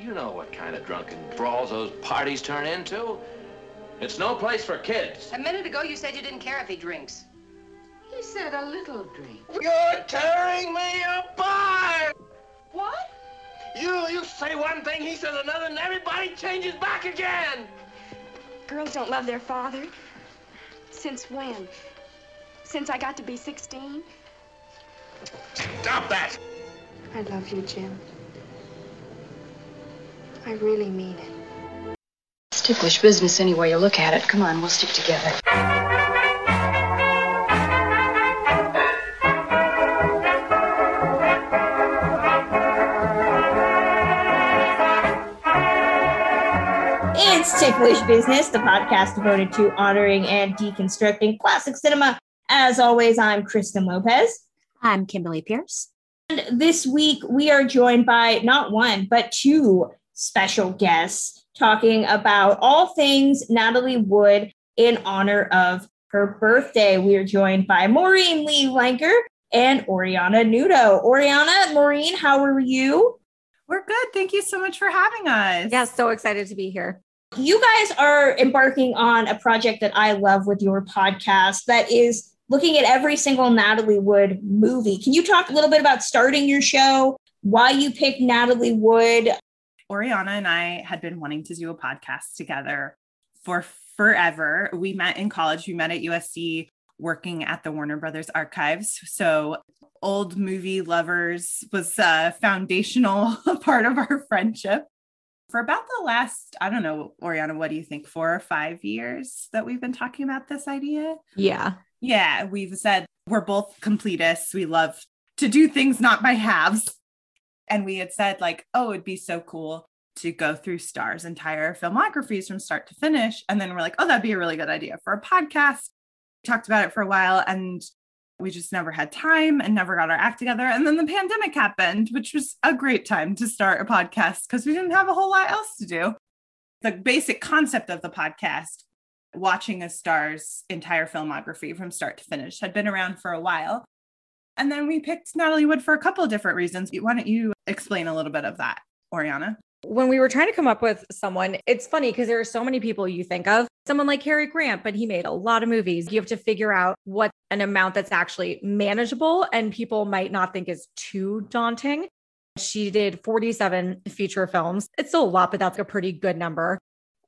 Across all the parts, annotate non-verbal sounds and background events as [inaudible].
You know what kind of drunken brawls those parties turn into. It's no place for kids. A minute ago, you said you didn't care if he drinks. He said a little drink. You're tearing me apart! What? You, you say one thing, he says another, and everybody changes back again! Girls don't love their father. Since when? Since I got to be 16? Stop that! I love you, Jim. I really mean it. It's ticklish business any way you look at it. Come on, we'll stick together. It's Ticklish Business, the podcast devoted to honoring and deconstructing classic cinema. As always, I'm Kristen Lopez. I'm Kimberly Pierce. And this week, we are joined by not one, but two special guests talking about all things Natalie Wood in honor of her birthday. We are joined by Maureen Lee Lenker and Oriana Nudo. Oriana, Maureen, how are you? We're good. Thank you so much for having us. Yeah, so excited to be here. You guys are embarking on a project that I love with your podcast that is looking at every single Natalie Wood movie. Can you talk a little bit about starting your show, why you picked Natalie Wood? Oriana and I had been wanting to do a podcast together for forever. We met in college, we met at USC working at the Warner Brothers archives. So old movie lovers was a foundational [laughs] part of our friendship. For about the last, I don't know, Oriana, what do you think, four or five years that we've been talking about this idea? Yeah. Yeah, we've said we're both completists. We love to do things not by halves. And we had said, like, oh, it'd be so cool to go through Star's entire filmographies from start to finish. And then we're like, oh, that'd be a really good idea for a podcast. We talked about it for a while and we just never had time and never got our act together. And then the pandemic happened, which was a great time to start a podcast because we didn't have a whole lot else to do. The basic concept of the podcast, watching a star's entire filmography from start to finish, had been around for a while. And then we picked Natalie Wood for a couple of different reasons. Why don't you explain a little bit of that, Oriana? When we were trying to come up with someone, it's funny because there are so many people you think of. Someone like Cary Grant, but he made a lot of movies. You have to figure out what an amount that's actually manageable and people might not think is too daunting. She did 47 feature films. It's still a lot, but that's a pretty good number.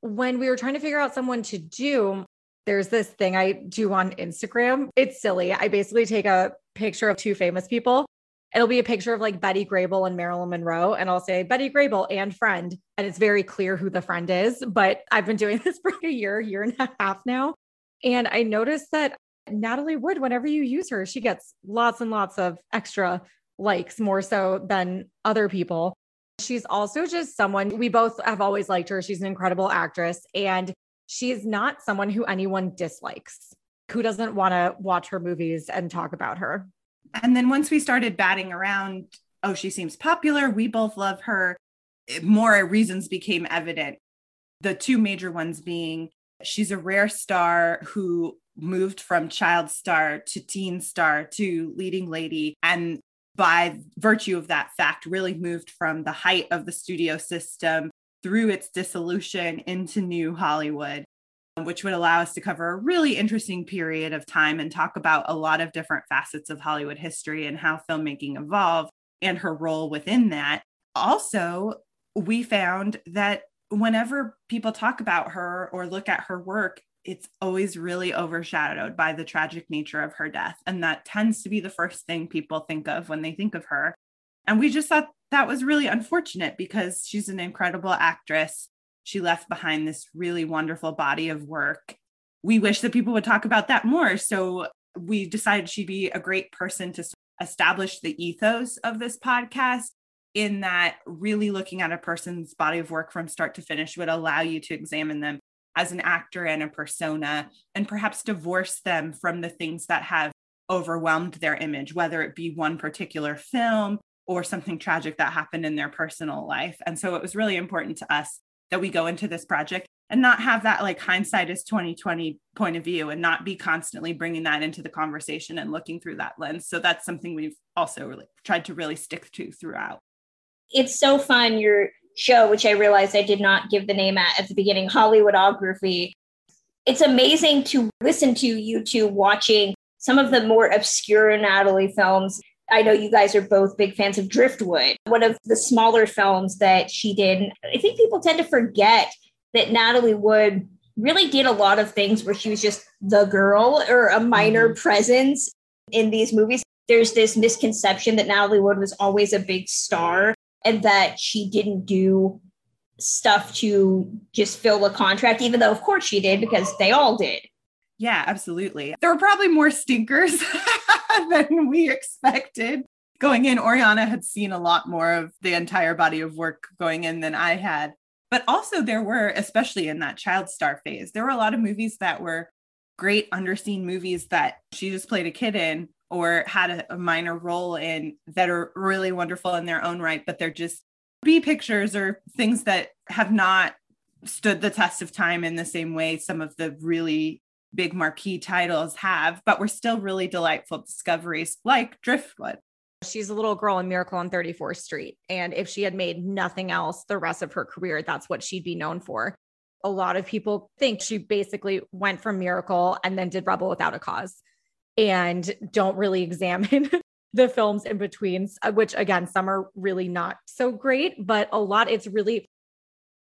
When we were trying to figure out someone to do, there's this thing I do on Instagram. It's silly. I basically take a picture of two famous people it'll be a picture of like Betty Grable and Marilyn Monroe. And I'll say Betty Grable and friend. And it's very clear who the friend is. But I've been doing [laughs] this for a year, year and a half now. And I noticed that Natalie Wood, whenever you use her, she gets lots and lots of extra likes, more so than other people. She's also just someone we both have always liked her. She's an incredible actress. And she's not someone who anyone dislikes, who doesn't want to watch her movies and talk about her. And then once we started batting around, oh, she seems popular. We both love her. Eh, more reasons became evident. The two major ones being she's a rare star who moved from child star to teen star to leading lady. And by virtue of that fact, really moved from the height of the studio system through its dissolution into new Hollywood um, which would allow us to cover a really interesting period of time and talk about a lot of different facets of Hollywood history and how filmmaking evolved and her role within that. Also, we found that whenever people talk about her or look at her work, it's always really overshadowed by the tragic nature of her death. And that tends to be the first thing people think of when they think of her. And we just thought that was really unfortunate because she's an incredible actress she left behind this really wonderful body of work. We wish that people would talk about that more. So we decided she'd be a great person to establish the ethos of this podcast in that really looking at a person's body of work from start to finish would allow you to examine them as an actor and a persona and perhaps divorce them from the things that have overwhelmed their image, whether it be one particular film or something tragic that happened in their personal life. And so it was really important to us that we go into this project and not have that like hindsight is 2020 point of view and not be constantly bringing that into the conversation and looking through that lens so that's something we've also really tried to really stick to throughout it's so fun you're show, which I realized I did not give the name at at the beginning, Hollywoodography. It's amazing to listen to you two watching some of the more obscure Natalie films. I know you guys are both big fans of Driftwood, one of the smaller films that she did. I think people tend to forget that Natalie Wood really did a lot of things where she was just the girl or a minor mm-hmm. presence in these movies. There's this misconception that Natalie Wood was always a big star and that she didn't do stuff to just fill a contract, even though, of course, she did because they all did. Yeah, absolutely. There were probably more stinkers [laughs] than we expected going in. Oriana had seen a lot more of the entire body of work going in than I had. But also, there were, especially in that child star phase, there were a lot of movies that were great underseen movies that she just played a kid in or had a, a minor role in that are really wonderful in their own right, but they're just B pictures or things that have not stood the test of time in the same way some of the really big marquee titles have, but were still really delightful discoveries like Driftwood. She's a little girl in Miracle on 34th Street. And if she had made nothing else the rest of her career, that's what she'd be known for. A lot of people think she basically went from Miracle and then did Rebel Without a Cause and don't really [laughs] examine the films in between, uh, which again, some are really not so great, but a lot, it's really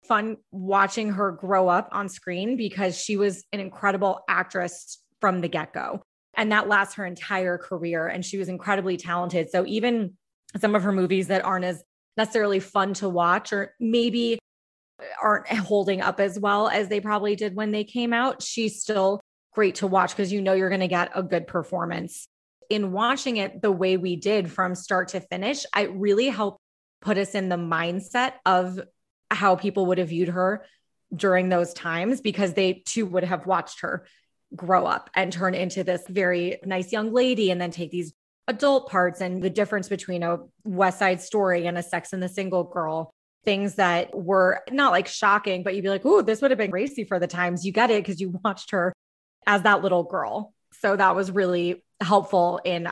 fun watching her grow up on screen because she was an incredible actress from the get go. And that lasts her entire career. And she was incredibly talented. So even some of her movies that aren't as necessarily fun to watch or maybe aren't holding up as well as they probably did when they came out, she's still great to watch because you know you're going to get a good performance. In watching it the way we did from start to finish, it really helped put us in the mindset of how people would have viewed her during those times because they too would have watched her grow up and turn into this very nice young lady and then take these adult parts and the difference between a West Side story and a Sex and the Single Girl. Things that were not like shocking, but you'd be like, oh, this would have been crazy for the times. You get it because you watched her as that little girl. So that was really helpful in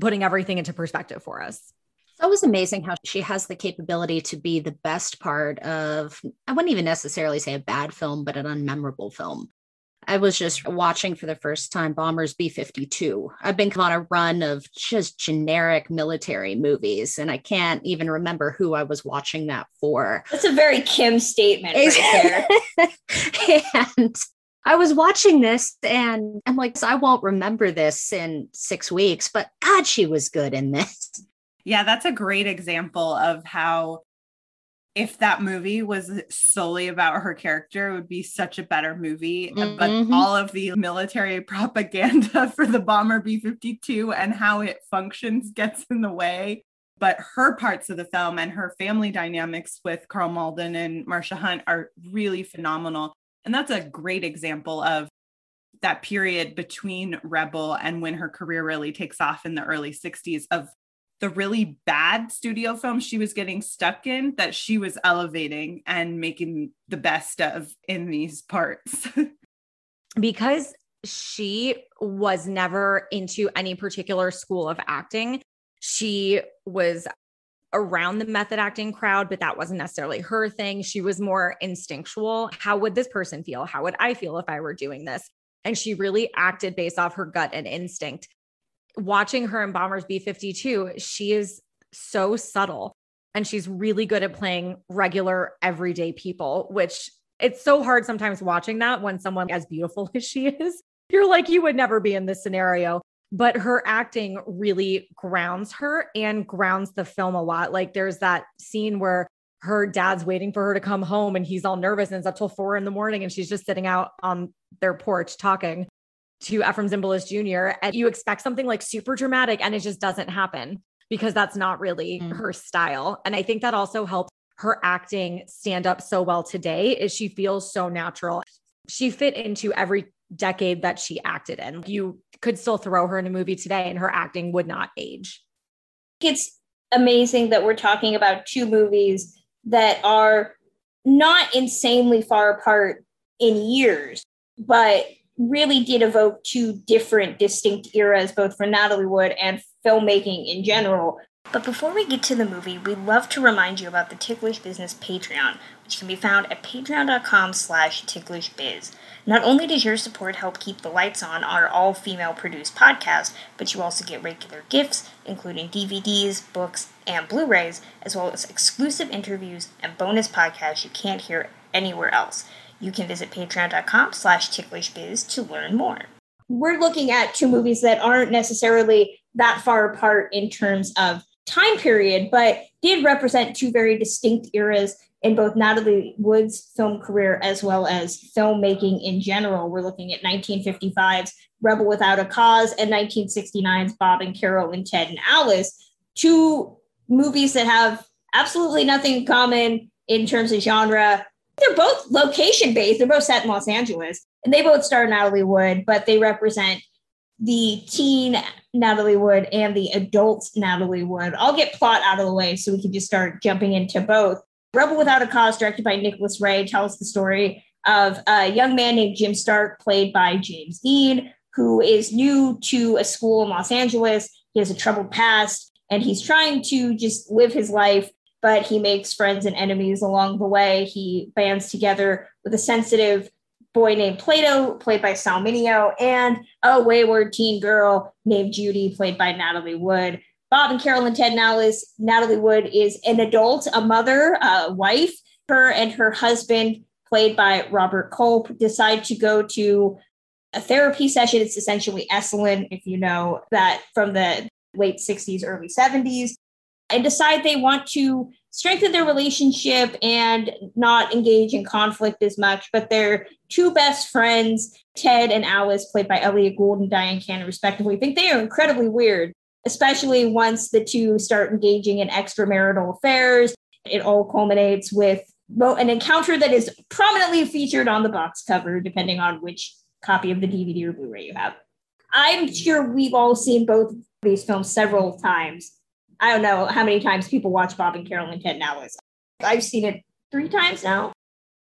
putting everything into perspective for us. It's always amazing how she has the capability to be the best part of, I wouldn't even necessarily say a bad film, but an unmemorable film. I was just watching for the first time Bombers B 52. I've been on a run of just generic military movies, and I can't even remember who I was watching that for. That's a very Kim statement right [laughs] there. and I was watching this and I'm like, I won't remember this in six weeks, but God, she was good in this. Yeah, that's a great example of how if that movie was solely about her character, it would be such a better movie. Mm-hmm. But all of the military [laughs] propaganda for the bomber B 52 and how it functions gets in the way. But her parts of the film and her family dynamics with Karl Malden and Marsha Hunt are really phenomenal. And that's a great example of that period between Rebel and when her career really takes off in the early 60s of the really bad studio films she was getting stuck in that she was elevating and making the best of in these parts. [laughs] because she was never into any particular school of acting, she was around the method acting crowd, but that wasn't necessarily her thing. She was more instinctual. How would this person feel? How would I feel if I were doing this? And she really acted based off her gut and instinct. Watching her in Bombers B 52, she is so subtle and she's really good at playing regular, everyday people, which it's so hard sometimes watching that when someone as beautiful [laughs] as she is. You're like, you would never be in this scenario but her acting really grounds her and grounds the film a lot. Like there's that scene where her dad's waiting for her to come home and he's all nervous and it's up till four in the morning and she's just sitting out on their porch talking to Efrem Zimbalist Jr. And you expect something like super dramatic and it just doesn't happen because that's not really mm. her style. And I think that also helps her acting stand up so well today is she feels so natural. She fit into every decade that she acted in. You could still throw her in a movie today and her acting would not age. It's amazing that we're talking about two movies that are not insanely far apart in years, but really did evoke two different distinct eras, both for Natalie Wood and filmmaking in general. But before we get to the movie, we'd love to remind you about the Ticklish Business Patreon, which can be found at patreon.com slash ticklishbiz. Not only does your support help keep the lights on our all-female produced podcast, but you also get regular gifts, including DVDs, books, and Blu-rays, as well as exclusive interviews and bonus podcasts you can't hear anywhere else. You can visit patreon.com slash ticklishbiz to learn more. We're looking at two movies that aren't necessarily that far apart in terms of time period, but did represent two very distinct eras in both Natalie Wood's film career as well as filmmaking in general. We're looking at 1955's Rebel Without a Cause and 1969's Bob and Carol and Ted and Alice, two movies that have absolutely nothing in common in terms of genre. They're both location based, they're both set in Los Angeles, and they both star Natalie Wood, but they represent the teen Natalie Wood and the adult Natalie Wood. I'll get plot out of the way so we can just start jumping into both. Rebel Without a Cause, directed by Nicholas Ray, tells the story of a young man named Jim Stark, played by James Dean, who is new to a school in Los Angeles. He has a troubled past and he's trying to just live his life, but he makes friends and enemies along the way. He bands together with a sensitive boy named Plato, played by Sal Mineo, and a wayward teen girl named Judy, played by Natalie Wood. Bob and Carol and Ted and Alice, Natalie Wood is an adult, a mother, a wife. Her and her husband, played by Robert Culp, decide to go to a therapy session. It's essentially Esalen, if you know that from the late 60s, early 70s, and decide they want to strengthen their relationship and not engage in conflict as much. But their two best friends, Ted and Alice, played by Elliott Gould and Dyan Cannon, respectively, think they are incredibly weird especially once the two start engaging in extramarital affairs. It all culminates with an encounter that is prominently featured on the box cover, depending on which copy of the DVD or Blu ray you have. I'm sure we've all seen both of these films several times. I don't know how many times people watch Bob and Carol Ted and Alice. I've seen it three times now.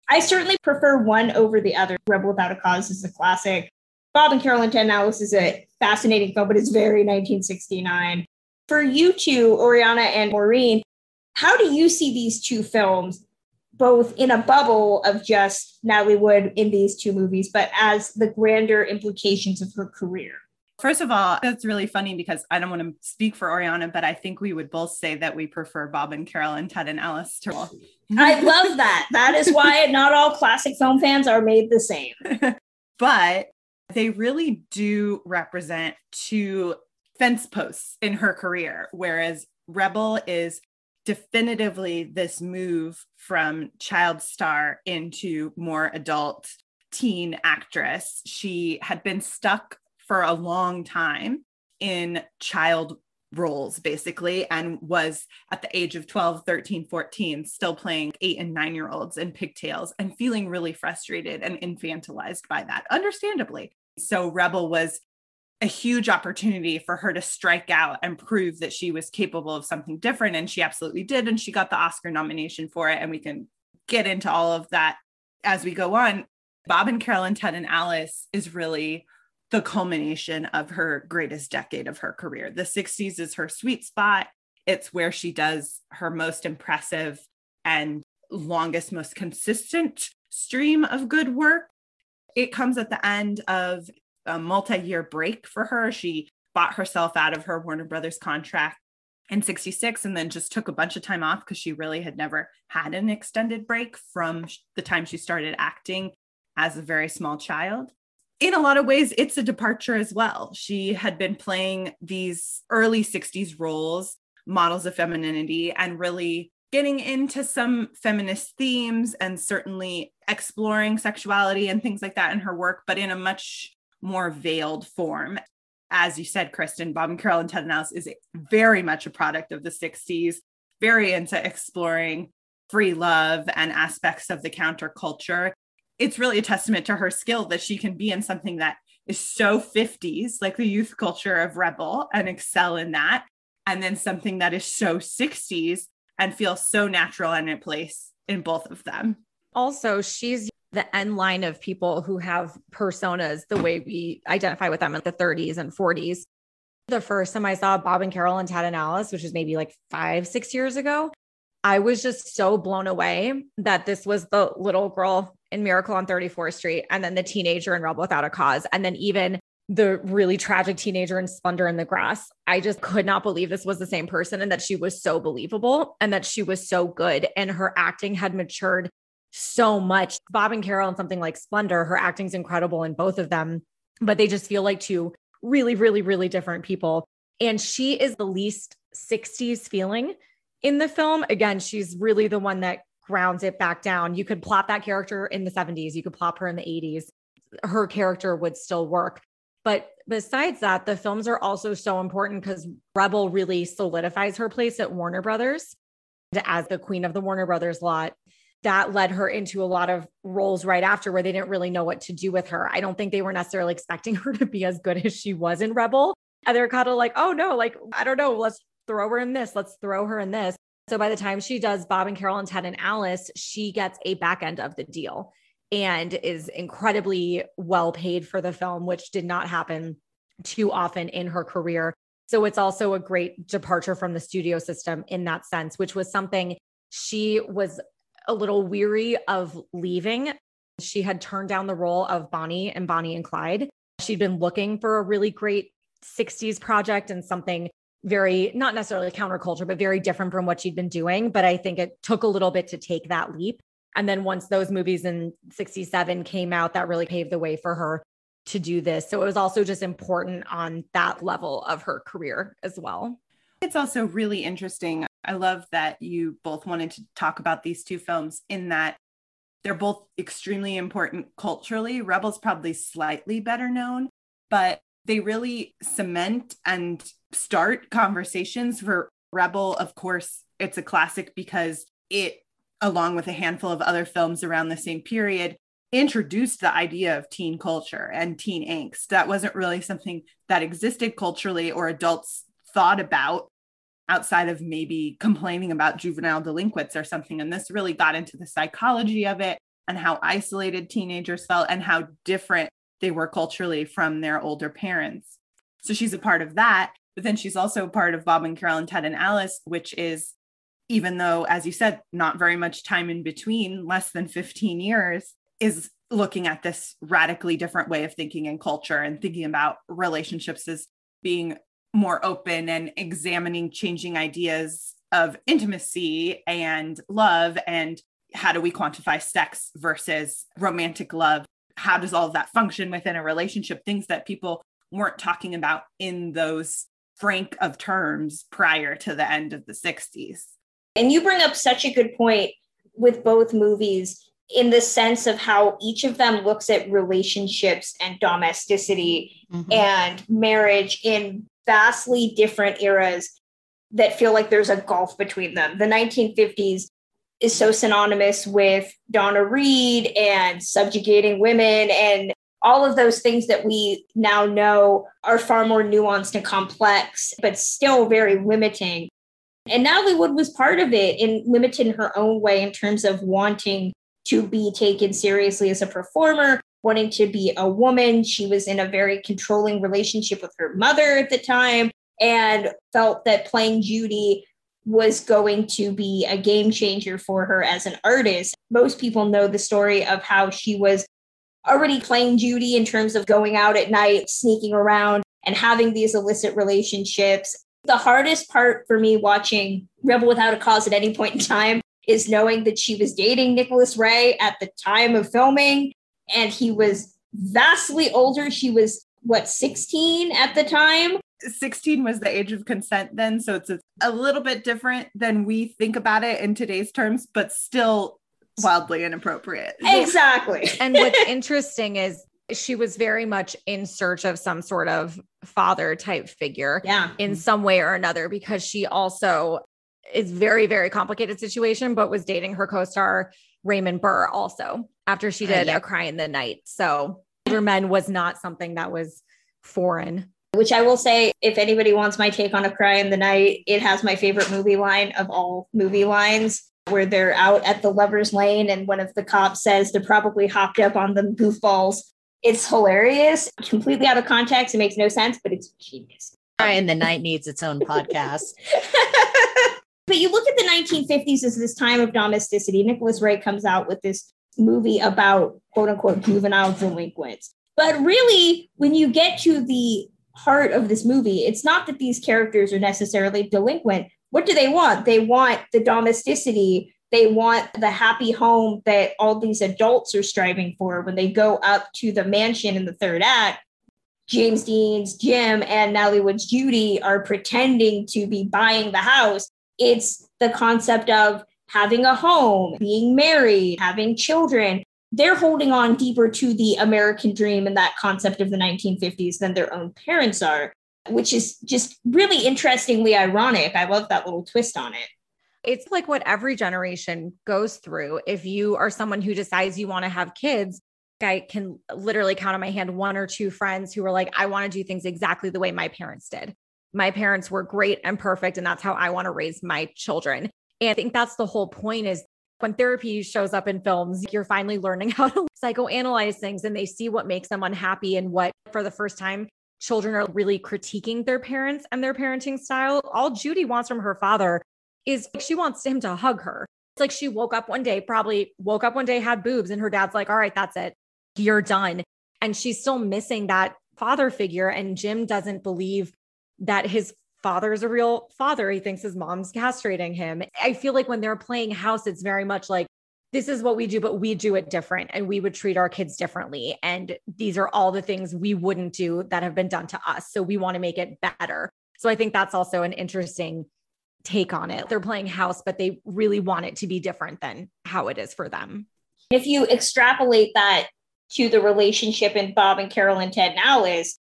I certainly prefer one over the other. Rebel Without a Cause is a classic. Bob and Carol and Ted and Alice is a fascinating film, but it's very 1969. For you two, Oriana and Maureen, how do you see these two films, both in a bubble of just Natalie Wood in these two movies, but as the grander implications of her career? First of all, that's really funny because I don't want to speak for Oriana, but I think we would both say that we prefer Bob and Carol and Ted and Alice to all. I love that. That is why not all classic film fans are made the same. [laughs] but they really do represent two fence posts in her career, whereas Rebel is definitively this move from child star into more adult teen actress. She had been stuck for a long time in child roles basically and was at the age of 12 13 14 still playing 8 and 9 year olds in pigtails and feeling really frustrated and infantilized by that understandably. So rebel was a huge opportunity for her to strike out and prove that she was capable of something different and she absolutely did and she got the oscar nomination for it and we can get into all of that as we go on. Bob and carol and ted and alice is really the culmination of her greatest decade of her career. The 60s is her sweet spot. It's where she does her most impressive and longest, most consistent stream of good work. It comes at the end of a multi year break for her. She bought herself out of her Warner Brothers contract in 66 and then just took a bunch of time off because she really had never had an extended break from the time she started acting as a very small child in a lot of ways, it's a departure as well. She had been playing these early 60s roles, models of femininity, and really getting into some feminist themes and certainly exploring sexuality and things like that in her work, but in a much more veiled form. As you said, Kristen, Bob and Carol and Ted and Alice is very much a product of the 60s, very into exploring free love and aspects of the counterculture it's really a testament to her skill that she can be in something that is so 50s, like the youth culture of Rebel, and excel in that. And then something that is so 60s and feel so natural and in place in both of them. Also, she's the end line of people who have personas the way we identify with them in the 30s and 40s. The first time I saw Bob and Carol and Ted and Alice, which was maybe like five, six years ago, I was just so blown away that this was the little girl in Miracle on 34th Street and then the teenager in Rebel Without a Cause. And then even the really tragic teenager in Splendor in the Grass. I just could not believe this was the same person and that she was so believable and that she was so good and her acting had matured so much. Bob and Carol and something like Splendor, her acting's incredible in both of them, but they just feel like two really, really, really different people. And she is the least 60s feeling in the film. Again, she's really the one that grounds it back down. You could plop that character in the 70s, you could plop her in the 80s. Her character would still work. But besides that, the films are also so important because Rebel really solidifies her place at Warner Brothers as the queen of the Warner Brothers lot. That led her into a lot of roles right after where they didn't really know what to do with her. I don't think they were necessarily expecting [laughs] her to be as good as she was in Rebel. And they're kind of like, oh no, like, I don't know, let's throw her in this, let's throw her in this. So by the time she does Bob and Carol and Ted and Alice, she gets a back end of the deal and is incredibly well paid for the film, which did not happen too often in her career. So it's also a great departure from the studio system in that sense, which was something she was a little weary of leaving. She had turned down the role of Bonnie and Bonnie and Clyde. She'd been looking for a really great 60s project and something very, not necessarily counterculture, but very different from what she'd been doing. But I think it took a little bit to take that leap. And then once those movies in 67 came out, that really paved the way for her to do this. So it was also just important on that level of her career as well. It's also really interesting. I love that you both wanted to talk about these two films in that they're both extremely important culturally. Rebel's probably slightly better known, but they really cement and start conversations for Rebel. Of course, it's a classic because it along with a handful of other films around the same period, introduced the idea of teen culture and teen angst. That wasn't really something that existed culturally or adults thought about outside of maybe complaining about juvenile delinquents or something. And this really got into the psychology of it and how isolated teenagers felt and how different they were culturally from their older parents. So she's a part of that. But then she's also a part of Bob and Carol and Ted and Alice, which is even though, as you said, not very much time in between, less than 15 years, is looking at this radically different way of thinking and culture and thinking about relationships as being more open and examining changing ideas of intimacy and love and how do we quantify sex versus romantic love how does all of that function within a relationship things that people weren't talking about in those frank of terms prior to the end of the 60s and you bring up such a good point with both movies in the sense of how each of them looks at relationships and domesticity mm-hmm. and marriage in vastly different eras that feel like there's a gulf between them. The 1950s is so synonymous with Donna Reed and subjugating women and all of those things that we now know are far more nuanced and complex, but still very limiting. And Natalie Wood was part of it in limited her own way in terms of wanting to be taken seriously as a performer, wanting to be a woman. She was in a very controlling relationship with her mother at the time and felt that playing Judy was going to be a game changer for her as an artist. Most people know the story of how she was already playing Judy in terms of going out at night, sneaking around, and having these illicit relationships the hardest part for me watching Rebel Without a Cause at any point in time is knowing that she was dating Nicholas Ray at the time of filming, and he was vastly older. She was, what, 16 at the time? 16 was the age of consent then. So it's a, a little bit different than we think about it in today's terms, but still wildly inappropriate. [laughs] Exactly. [laughs] and what's interesting is she was very much in search of some sort of father type figure yeah. in some way or another because she also is very very complicated situation but was dating her co-star Raymond Burr also after she did uh, yeah. a cry in the night so older men was not something that was foreign which I will say, if anybody wants my take on A Cry in the Night, it has my favorite movie line of all movie lines, where they're out at the lover's lane and one of the cops says they're probably hopped up on the goofballs it's hilarious, completely out of context. It makes no sense, but it's genius. Cry in the night needs its own podcast. [laughs] but you look at the 1950s as this time of domesticity. Nicholas Ray comes out with this movie about quote unquote juvenile delinquents. But really, when you get to the heart of this movie, it's not that these characters are necessarily delinquent. What do they want? They want the domesticity. They want the happy home that all these adults are striving for when they go up to the mansion in the third act. James Dean's Jim and Natalie Wood's Judy are pretending to be buying the house. It's the concept of having a home, being married, having children. They're holding on deeper to the American dream and that concept of the 1950s than their own parents are, which is just really interestingly ironic. I love that little twist on it. It's like what every generation goes through. If you are someone who decides you want to have kids, I can literally count on my hand one or two friends who were like, I want to do things exactly the way my parents did. My parents were great and perfect, and that's how I want to raise my children. And I think that's the whole point is when therapy shows up in films, you're finally learning [laughs] how to psychoanalyze things and they see what makes them unhappy and what, for the first time, children are really critiquing their parents and their parenting style. All Judy wants from her father is she wants him to hug her. It's like she woke up one day, probably woke up one day, had boobs, and her dad's like, All right, that's it. You're done. And she's still missing that father figure. And Jim doesn't believe that his father is a real father. He thinks his mom's castrating him. I feel like when they're playing house, it's very much like, this is what we do, but we do it different and we would treat our kids differently. And these are all the things we wouldn't do that have been done to us. So we want to make it better. So I think that's also an interesting take on it. They're playing house, but they really want it to be different than how it is for them. If you extrapolate that to the relationship in Bob and Carol and Ted and Alice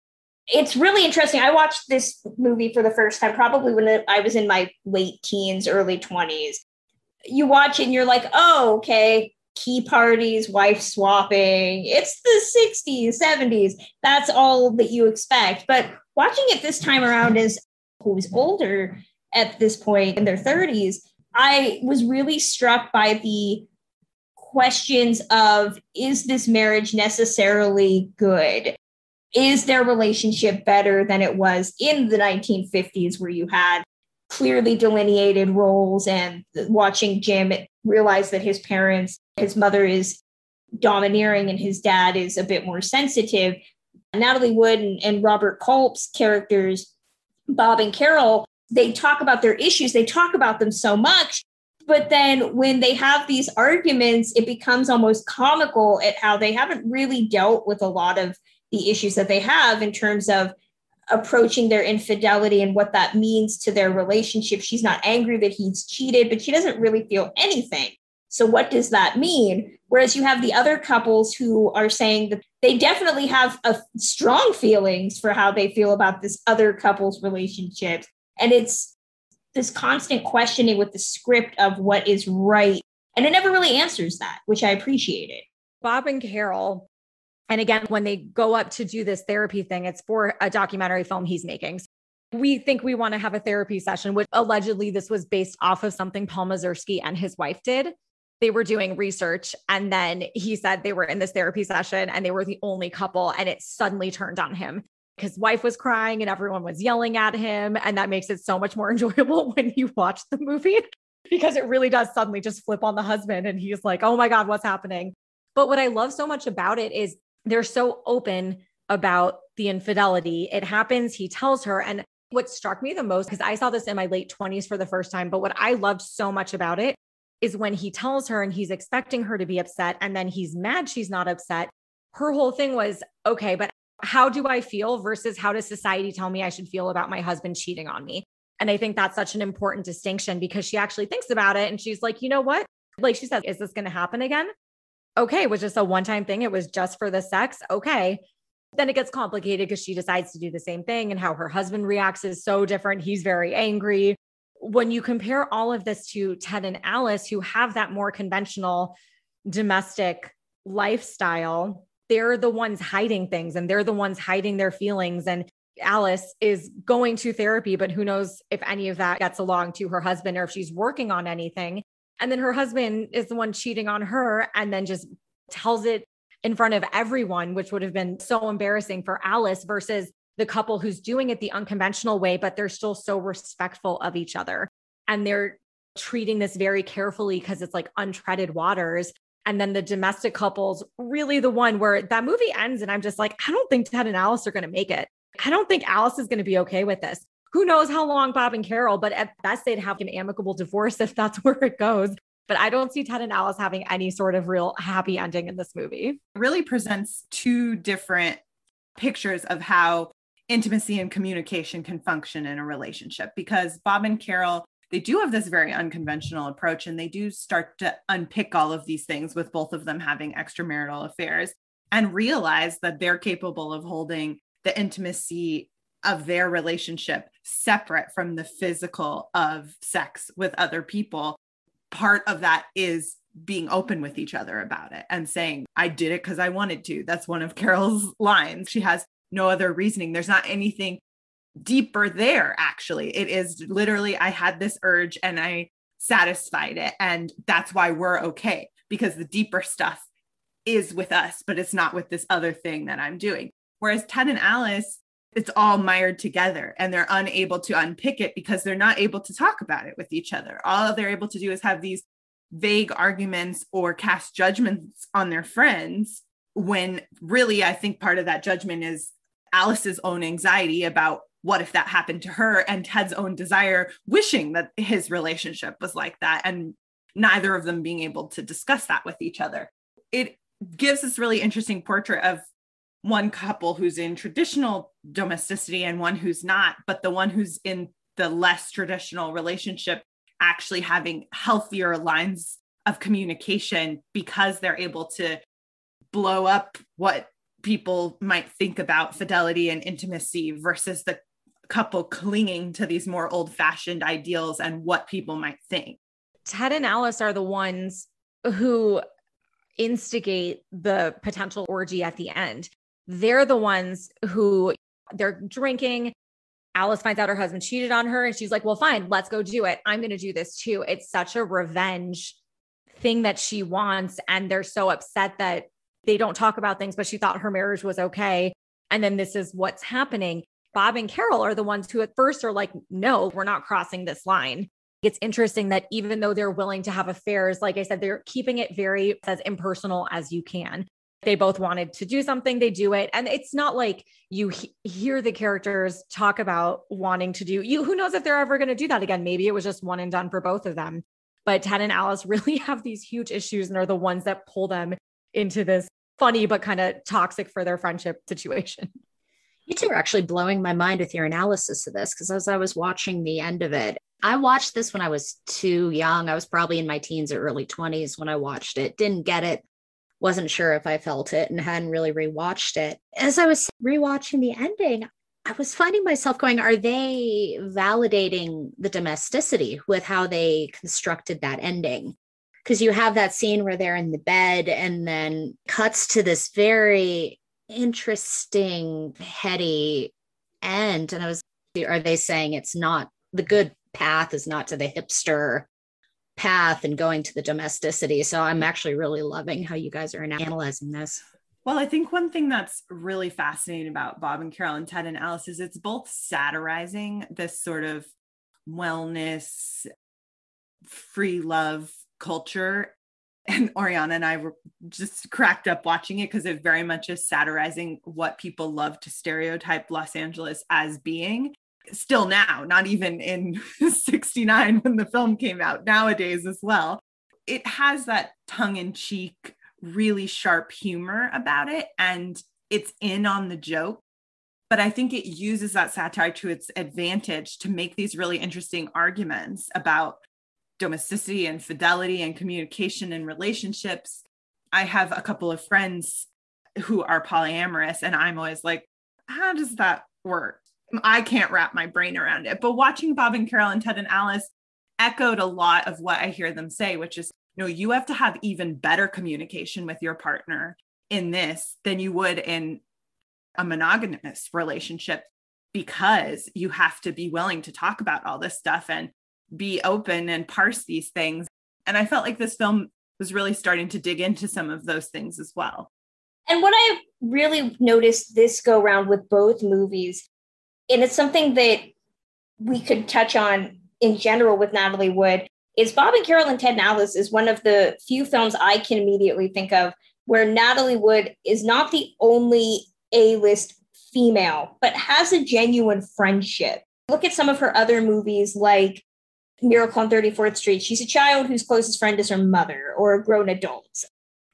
it's really interesting. I watched this movie for the first time, probably when I was in my late teens, early 20s. You watch it and you're like, oh, okay, key parties, wife swapping. It's the 60s, 70s. That's all that you expect. But watching it this time around as who's older at this point in their 30s, I was really struck by the questions of is this marriage necessarily good? Is their relationship better than it was in the 1950s where you had clearly delineated roles and watching Jim realize that his parents, his mother is domineering and his dad is a bit more sensitive. Natalie Wood and, and Robert Culp's characters, Bob and Carol, they talk about their issues, they talk about them so much. But then when they have these arguments, it becomes almost comical at how they haven't really dealt with a lot of the issues that they have in terms of approaching their infidelity and what that means to their relationship. She's not angry that he's cheated, but she doesn't really feel anything. So, what does that mean? Whereas you have the other couples who are saying that they definitely have a strong feelings for how they feel about this other couple's relationships. And it's this constant questioning with the script of what is right. And it never really answers that, which I appreciated. Bob and Carol and again, when they go up to do this therapy thing, it's for a documentary film he's making. So We think we want to have a therapy session, which allegedly this was based off of something Paul Mazursky and his wife did. They were doing research. And then he said they were in this therapy session and they were the only couple. And it suddenly turned on him. His wife was crying and everyone was yelling at him. And that makes it so much more [laughs] enjoyable when you watch the movie [laughs] because it really does suddenly just flip on the husband. And he's like, oh my God, what's happening? But what I love so much about it is they're so open about the infidelity. It happens, he tells her. And what struck me the most, because I saw this in my late 20s for the first time, but what I loved so much about it is when he tells her and he's expecting her to be upset and then he's mad she's not upset. Her whole thing was, okay, but how do I feel versus how does society tell me I should feel about my husband cheating on me? And I think that's such an important distinction because she actually thinks about it and she's like, you know what? Like she said, is this going to happen again? Okay, it was just a one time thing. It was just for the sex. Okay. Then it gets complicated because she decides to do the same thing and how her husband reacts is so different. He's very angry. When you compare all of this to Ted and Alice, who have that more conventional domestic lifestyle, they're the ones hiding things and they're the ones hiding their feelings. And Alice is going to therapy, but who knows if any of that gets along to her husband or if she's working on anything. And then her husband is the one cheating on her and then just tells it in front of everyone, which would have been so embarrassing for Alice versus the couple who's doing it the unconventional way, but they're still so respectful of each other. And they're treating this very carefully because it's like untreaded waters. And then the domestic couples, really the one where that movie ends. And I'm just like, I don't think Ted and Alice are going to make it. I don't think Alice is going to be okay with this. Who knows how long Bob and Carol, but at best they'd have an amicable divorce if that's [laughs] where it goes. But I don't see Ted and Alice having any sort of real happy ending in this movie. It really presents two different pictures of how intimacy and communication can function in a relationship because Bob and Carol they do have this very unconventional approach and they do start to unpick all of these things with both of them having extramarital affairs and realize that they're capable of holding the intimacy of their relationship separate from the physical of sex with other people. Part of that is being open with each other about it and saying, I did it because I wanted to. That's one of [laughs] Carol's lines. She has no other reasoning. There's not anything deeper there actually it is literally i had this urge and i satisfied it and that's why we're okay because the deeper stuff is with us but it's not with this other thing that i'm doing whereas ted and alice it's all mired together and they're unable to unpick it because they're not able to talk about it with each other all they're able to do is have these vague arguments or cast judgments on their friends when really i think part of that judgment is alice's own anxiety about what if that happened to her and Ted's own desire wishing that his relationship was like that and neither of them being able to discuss that with each other. It gives this really interesting portrait of one couple who's in traditional domesticity and one who's not, but the one who's in the less traditional relationship actually having healthier lines of communication because they're able to blow up what people might think about fidelity and intimacy versus the couple clinging to these more old fashioned ideals and what people might think. Ted and Alice are the ones who instigate the potential orgy at the end. They're the ones who they're drinking. Alice finds out her husband cheated on her and she's like, well, fine, let's go do it. I'm going to do this too. It's such a revenge thing that she wants. And they're so upset that they don't talk about things, but she thought her marriage was okay. And then this is what's happening. Bob and Carol are the ones who at first are like, no, we're not crossing this line. It's interesting that even though they're willing to have affairs, like I said, they're keeping it very as impersonal as you can. They both wanted to do something, they do it. And it's not like you he- hear the characters talk about wanting to do you. Who knows if they're ever going to do that again? Maybe it was just one and done for both of them. But Ted and Alice [laughs] really have these huge issues and are the ones that pull them into this funny but kind of toxic for their friendship situation. You two are actually blowing my mind with your analysis of this because as I was watching the end of it, I watched this when I was too young. I was probably in my teens or early 20s when I watched it. Didn't get it, wasn't sure if I felt it, and hadn't really rewatched it. As I was rewatching the ending, I was finding myself going, are they validating the domesticity with how they constructed that ending? Because you have that scene where they're in the bed and then cuts to this very interesting, heady end. And I was, are they saying it's not the good path is not to the hipster path and going to the domesticity? So I'm actually really loving how you guys are analyzing this. Well, I think one thing that's really fascinating about Bob and Carol and Ted and Alice is it's both satirizing this sort of wellness, free love culture and Oriana and I were just cracked up watching it because it very much is satirizing what people love to stereotype Los Angeles as being. Still now, not even in [laughs] 69 when the film came out, nowadays as well. It has that tongue in cheek, really sharp humor about it, and it's in on the joke. But I think it uses that satire to its advantage to make these really interesting arguments about domesticity and fidelity and communication and relationships. I have a couple of friends who are polyamorous, and I'm always like, how does that work? I can't wrap my brain around it. But watching Bob and Carol and Ted and Alice echoed a lot of what I hear them say, which is, you know, you have to have even better communication with your partner in this than you would in a monogamous relationship because you have to be willing to talk about all this stuff and be open and parse these things. And I felt like this film was really starting to dig into some of those things as well. And what I really noticed this go round with both movies and it's something that we could touch on in general with Natalie Wood, is Bob and Carol and Ted and Alice is one of the few films I can immediately think of where Natalie Wood is not the only A-list female, but has a genuine friendship. Look at some of her other movies like Miracle on 34th Street. She's a child whose closest friend is her mother or a grown adult.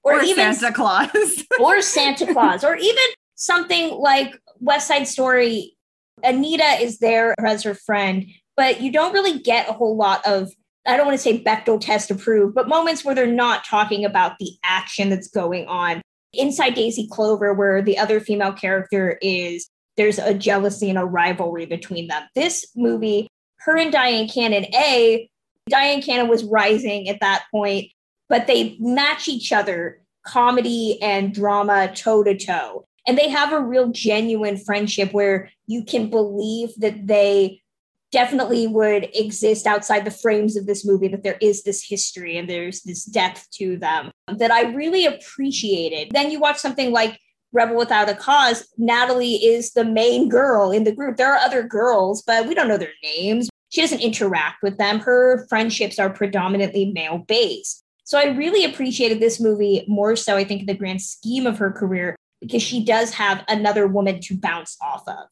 Or, or even Santa Claus. [laughs] or Santa Claus. Or even something like West Side Story. Anita is there as her friend, but you don't really get a whole lot of I don't want to say Bechdel test approved, but moments where they're not talking about the action that's going on. Inside Daisy Clover, where the other female character is, there's a jealousy and a rivalry between them. This movie, her and Dyan Cannon, A, Dyan Cannon was rising at that point, but they match each other, comedy and drama toe to toe. And they have a real genuine friendship where you can believe that they definitely would exist outside the frames of this movie that there is this history and there's this depth to them that I really appreciated. Then you watch something like Rebel Without a Cause, Natalie is the main girl in the group. There are other girls, but we don't know their names. She doesn't interact with them. Her friendships are predominantly male based. So I really appreciated this movie more so, I think, in the grand scheme of her career, because she does have another woman to bounce off of.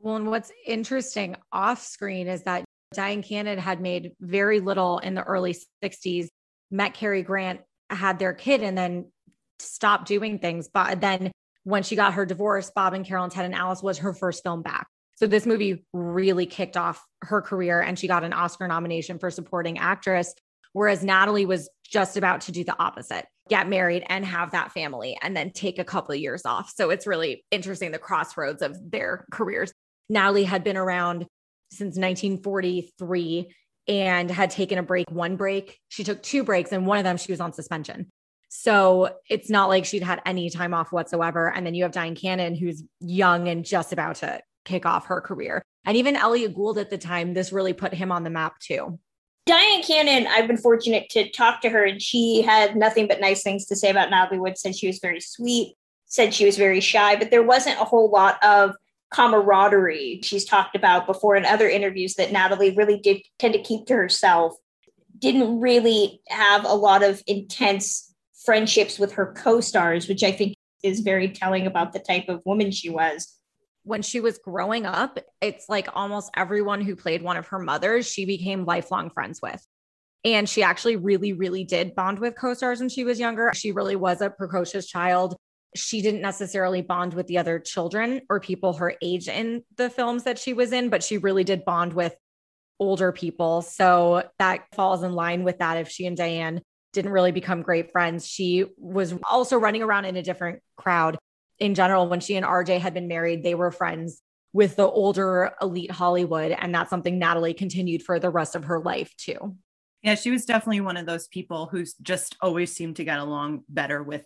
Well, and what's interesting off screen is that Dyan Cannon had made very little in the early 60s, met Cary Grant, had their kid, and then stopped doing things. But then when she got her divorce, Bob and Carol and Ted and Alice was her first film back. So this movie really kicked off her career and she got an Oscar nomination for supporting actress. Whereas Natalie was just about to do the opposite get married and have that family and then take a couple of years off. So it's really interesting the crossroads of their careers. Natalie had been around since 1943 and had taken a break, one break. She took two breaks, and one of them she was on suspension. So it's not like she'd had any time off whatsoever. And then you have Dyan Cannon, who's young and just about to kick off her career. And even Elliott Gould at the time, this really put him on the map too. Dyan Cannon, I've been fortunate to talk to her, and she had nothing but nice things to say about Natalie Wood. Said she was very sweet, said she was very shy, but there wasn't a whole lot of camaraderie she's talked about before in other interviews that Natalie really did tend to keep to herself, didn't really have a lot of intense friendships with her co stars, which I think is very telling about the type of woman she was. When she was growing up, it's like almost everyone who played one of her mothers, she became lifelong friends with. And she actually really, really did bond with co stars when she was younger. She really was a precocious child she didn't necessarily bond with the other children or people her age in the films that she was in, but she really did bond with older people. So that falls in line with that. If she and Dyan didn't really become great friends, she was also running around in a different crowd. In general, when she and RJ had been married, they were friends with the older elite Hollywood. And that's something Natalie continued for the rest of her life, too. Yeah, she was definitely one of those people who just always seemed to get along better with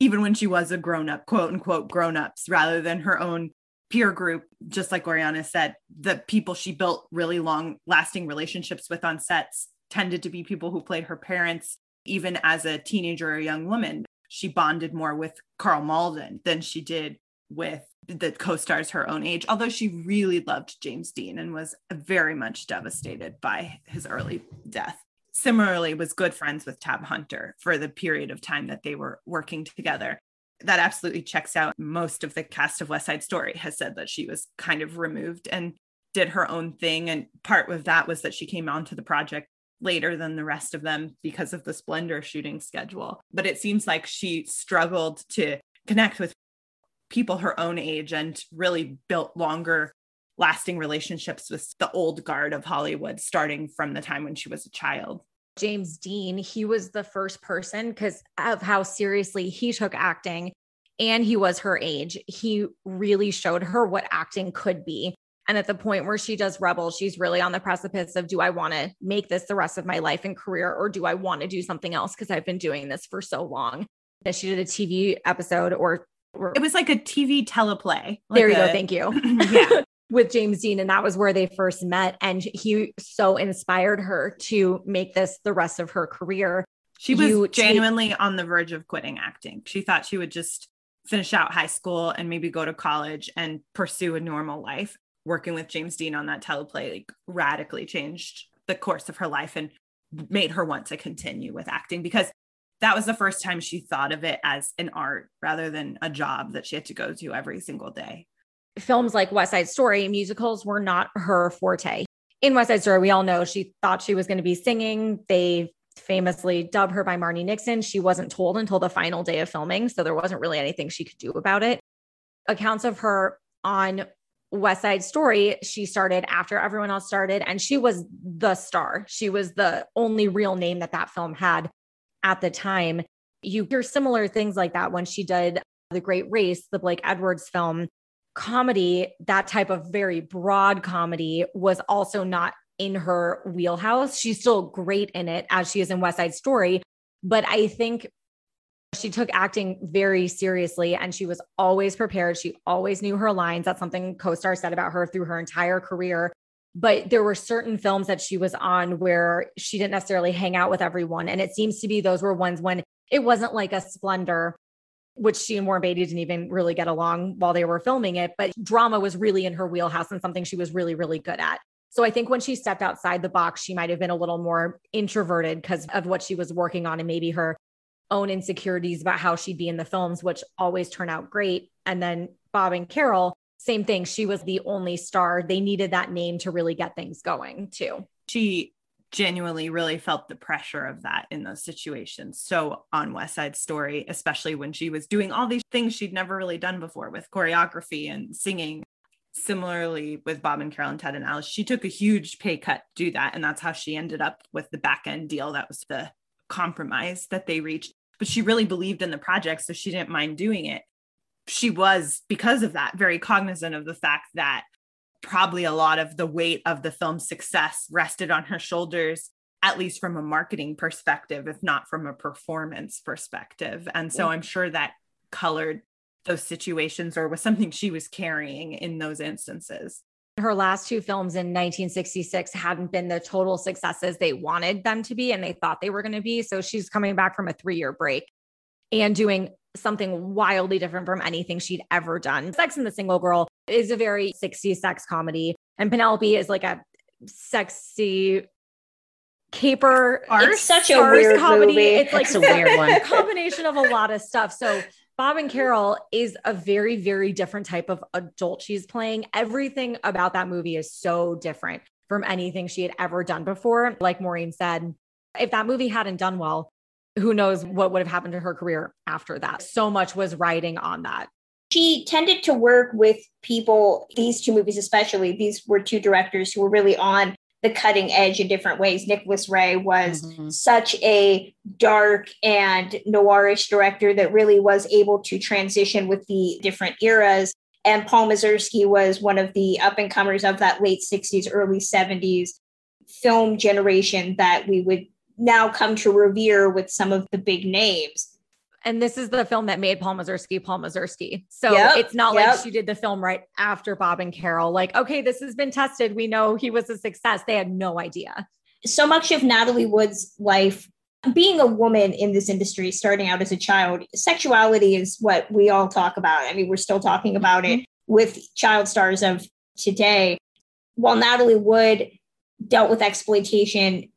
even when she was a grown up, quote unquote, grown ups, rather than her own peer group. Just like Oriana said, the people she built really long lasting relationships with on sets tended to be people who played her parents, even as a teenager or a young woman. She bonded more with Karl Malden than she did with the co-stars her own age although she really loved James Dean and was very much devastated by his early death similarly was good friends with Tab Hunter for the period of time that they were working together. That absolutely checks out. Most of the cast of West Side Story has said that she was kind of removed and did her own thing. And part of that was that she came onto the project later than the rest of them because of the Splendor shooting schedule. But it seems like she struggled to connect with people her own age and really built longer lasting relationships with the old guard of Hollywood, starting from the time when she was a child. James Dean, he was the first person because of how seriously he took acting and he was her age. He really showed her what acting could be. And at the point where she does Rebel, she's really on the precipice of do I want to make this the rest of my life and career or do I want to do something else because I've been doing this for so long? And she did a TV episode or, or it was like a TV teleplay. Like there you a, go. Thank you. [laughs] yeah [laughs] with James Dean, and that was where they first met. And he so inspired her to make this the rest of her career. She was you genuinely take- on the verge of quitting acting. She thought she would just finish out high school and maybe go to college and pursue a normal life. Working with James Dean on that teleplay like radically changed the course of her life and made her want to continue with acting because that was the first time she thought of it as an art rather than a job that she had to go to every single day. Films like West Side Story, musicals were not her forte. In West Side Story, we all know she thought she was going to be singing. They famously dubbed her by Marni Nixon. She wasn't told until the final day of filming, so there wasn't really anything she could do about it. Accounts of her on West Side Story, she started after everyone else started, and she was the star. She was the only real name that that film had at the time. You hear similar things like that when she did The Great Race, the Blake Edwards film. Comedy, that type of very broad comedy, was also not in her wheelhouse. She's still great in it as she is in West Side Story. But I think she took acting very seriously and she was always prepared. She always knew her lines. That's something co star said about her through her entire career. But there were certain films that she was on where she didn't necessarily hang out with everyone. And it seems to be those were ones when it wasn't like a splendor, which she and Warren Beatty didn't even really get along while they were filming it. But drama was really in her wheelhouse and something she was really, really good at. So I think when she stepped outside the box, she might have been a little more introverted because of what she was working on and maybe her own insecurities about how she'd be in the films, which always turn out great. And then Bob and Carol, same thing. She was the only star. They needed that name to really get things going too. She genuinely really felt the pressure of that in those situations. So on West Side Story, especially when she was doing all these things she'd never really done before with choreography and singing. Similarly with Bob and Carol and Ted and Alice, she took a huge pay cut to do that. And that's how she ended up with the back end deal. That was the compromise that they reached. But she really believed in the project, so she didn't mind doing it. She was, because of that, very cognizant of the fact that probably a lot of the weight of the film's success rested on her shoulders, at least from a marketing perspective, if not from a performance perspective. And so mm. I'm sure that colored those situations or was something she was carrying in those instances her last two films in 1966 hadn't been the total successes they wanted them to be and they thought they were going to be. So she's coming back from a three year break and doing something wildly different from anything she'd ever done. Sex and the Single Girl is a very 60s sex comedy, and Penelope is like a sexy caper. It's such a weird comedy. Movie. It's like it's a weird [laughs] one. combination of a lot of stuff. So Bob and Carol is a very, very different type of adult she's playing. Everything about that movie is so different from anything she had ever done before. Like Maureen said, if that movie hadn't done well, who knows what would have happened to her career after that? So much was riding on that. She tended to work with people, these two movies especially, these were two directors who were really on the cutting edge in different ways. Nicholas Ray was mm-hmm. such a dark and noirish director that really was able to transition with the different eras. And Paul Mazursky was one of the up and comers of that late 60s, early 70s film generation that we would now come to revere with some of the big names and this is the film that made Paul Mazursky Paul Mazursky. So yep, it's not yep. like she did the film right after Bob and Carol. Like, okay, this has been tested. We know he was a success. They had no idea. So much of Natalie Wood's life, being a woman in this industry, starting out as a child, sexuality is what we all talk about. I mean, we're still talking about it mm-hmm. with child stars of today. While Natalie Wood dealt with exploitation